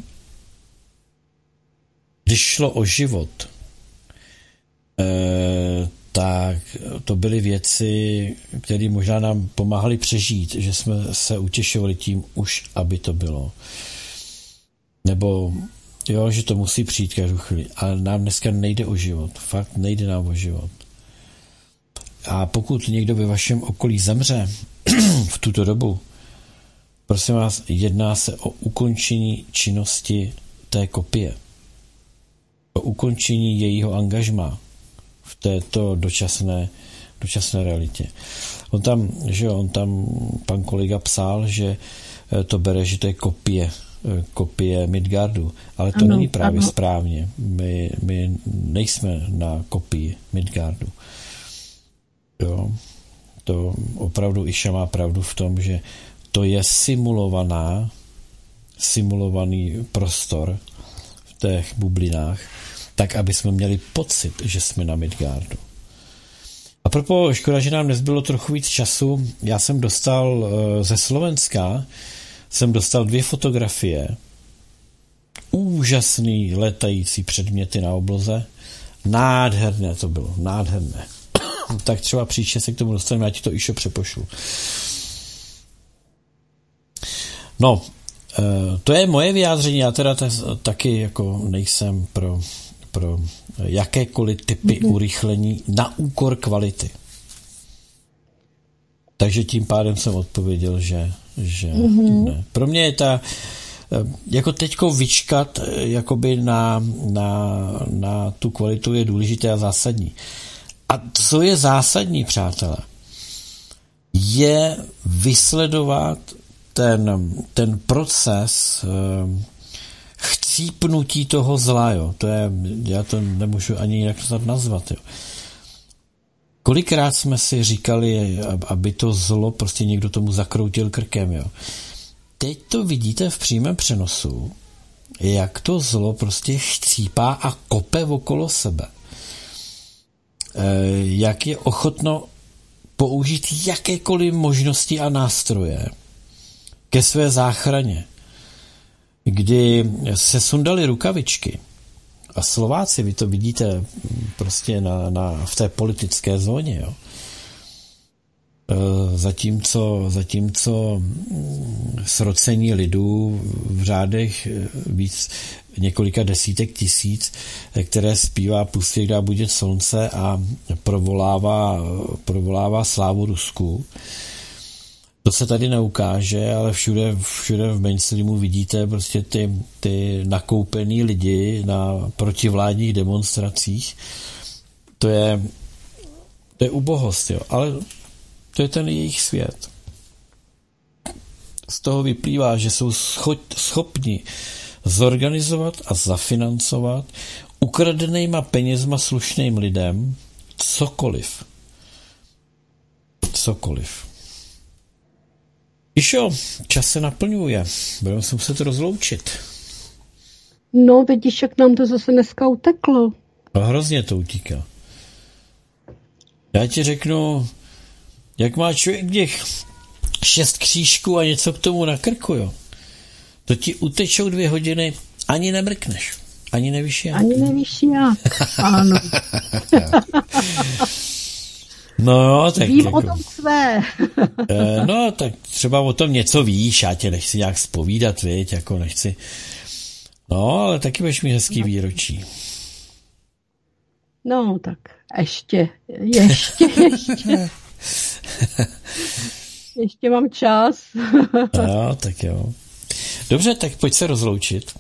když šlo o život, e, tak to byly věci, které možná nám pomáhaly přežít, že jsme se utěšovali tím už, aby to bylo. Nebo jo, že to musí přijít každou chvíli. Ale nám dneska nejde o život. Fakt nejde nám o život. A pokud někdo ve vašem okolí zemře v tuto dobu, prosím vás, jedná se o ukončení činnosti té kopie. O ukončení jejího angažma v této dočasné, dočasné realitě. On tam, že on tam, pan kolega psal, že eh, to bere, že to je kopie, kopie Midgardu, ale to ano, není právě ano. správně. My, my nejsme na kopii Midgardu. Jo. To opravdu Iša má pravdu v tom, že to je simulovaná, simulovaný prostor v těch bublinách, tak, aby jsme měli pocit, že jsme na Midgardu. A propo, škoda, že nám nezbylo trochu víc času. Já jsem dostal eh, ze Slovenska, jsem dostal dvě fotografie, úžasný letající předměty na obloze. Nádherné to bylo, nádherné tak třeba příště se k tomu dostaneme, já ti to ještě přepošlu. No, eh, to je moje vyjádření, já teda taky jako nejsem pro, pro jakékoliv typy mm-hmm. urychlení na úkor kvality. Takže tím pádem jsem odpověděl, že, že mm-hmm. ne. Pro mě je ta, eh, jako teďko vyčkat eh, jakoby na, na, na tu kvalitu je důležité a zásadní A co je zásadní, přátelé, je vysledovat ten, ten proces eh, chcípnutí toho zla, jo. To je, já to nemůžu ani jinak nazvat, jo. Kolikrát jsme si říkali, aby to zlo prostě někdo tomu zakroutil krkem, jo. Teď to vidíte v přímém přenosu, jak to zlo prostě chcípá a kope okolo sebe. E, jak je ochotno použít jakékoliv možnosti a nástroje ke své záchraně. Kdy se sundali rukavičky, a Slováci, vy to vidíte prostě na, na, v té politické zóně, jo. E, zatímco, zatímco srocení lidů v řádech víc několika desítek tisíc, které zpívá Pustě, kde bude slunce a provolává, provolává slávu Rusku, to se tady neukáže, ale všude, všude v mainstreamu vidíte prostě ty, ty nakoupený lidi na protivládních demonstracích. To je, to je ubohost, jo. ale to je ten jejich svět. Z toho vyplývá, že jsou schopni zorganizovat a zafinancovat ukradenýma penězma slušným lidem cokoliv. Cokoliv. Išo, čas se naplňuje. Budeme se muset rozloučit. No, vidíš, jak nám to zase dneska uteklo. A hrozně to utíká. Já ti řeknu, jak má člověk těch šest křížků a něco k tomu na krku, jo. To ti utečou dvě hodiny, ani nemrkneš. Ani nevíš jak. Ani nevíš jak, ano. No, tak Vím jako, o tom své. Eh, no, tak třeba o tom něco víš, já tě nechci nějak spovídat, viď, jako nechci. No, ale taky budeš mi hezký výročí. No, tak ještě, ještě, ještě. ještě mám čas. no, tak jo. Dobře, tak pojď se rozloučit.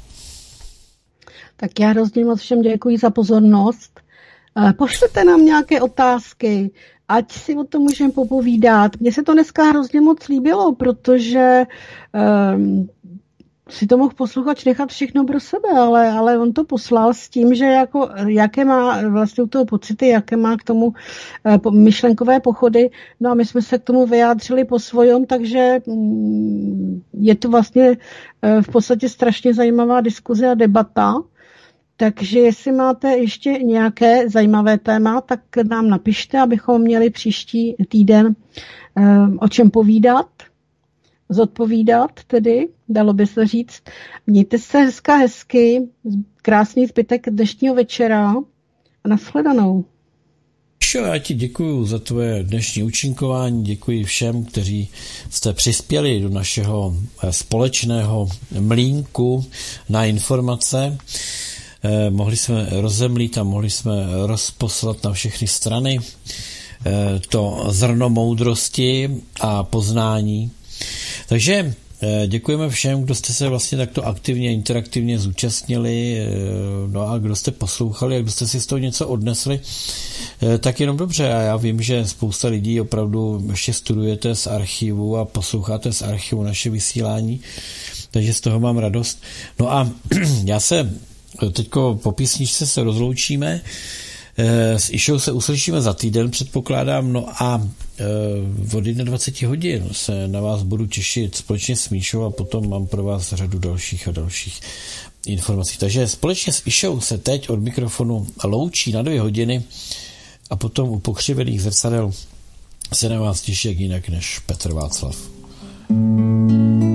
Tak já hrozně moc všem děkuji za pozornost. Eh, pošlete nám nějaké otázky, ať si o tom můžeme popovídat. Mně se to dneska hrozně moc líbilo, protože um, si to mohl posluchač nechat všechno pro sebe, ale, ale on to poslal s tím, že jako, jaké má vlastně u toho pocity, jaké má k tomu uh, myšlenkové pochody. No a my jsme se k tomu vyjádřili po svojom, takže um, je to vlastně uh, v podstatě strašně zajímavá diskuze a debata. Takže jestli máte ještě nějaké zajímavé téma, tak nám napište, abychom měli příští týden um, o čem povídat, zodpovídat tedy, dalo by se říct. Mějte se hezka hezky, krásný zbytek dnešního večera a nashledanou. Já ti děkuji za tvoje dnešní účinkování, děkuji všem, kteří jste přispěli do našeho eh, společného mlínku na informace. Eh, mohli jsme rozemlít a mohli jsme rozposlat na všechny strany eh, to zrno moudrosti a poznání. Takže eh, Děkujeme všem, kdo jste se vlastně takto aktivně, interaktivně zúčastnili, no a kdo jste poslouchali a kdo jste si z toho něco odnesli, tak jenom dobře. A já vím, že spousta lidí opravdu ještě studujete z archivu a posloucháte z archivu naše vysílání, takže z toho mám radost. No a já se Teďko po písničce se rozloučíme. Eh, s Išou se uslyšíme za týden, předpokládám, no a eh, od 21 hodin se na vás budu těšit společně s Míšou a potom mám pro vás řadu dalších a dalších informací. Takže společně s Išou se teď od mikrofonu loučí na dvě hodiny a potom u pokřivených zrcadel se na vás těší jak jinak než Petr Václav. you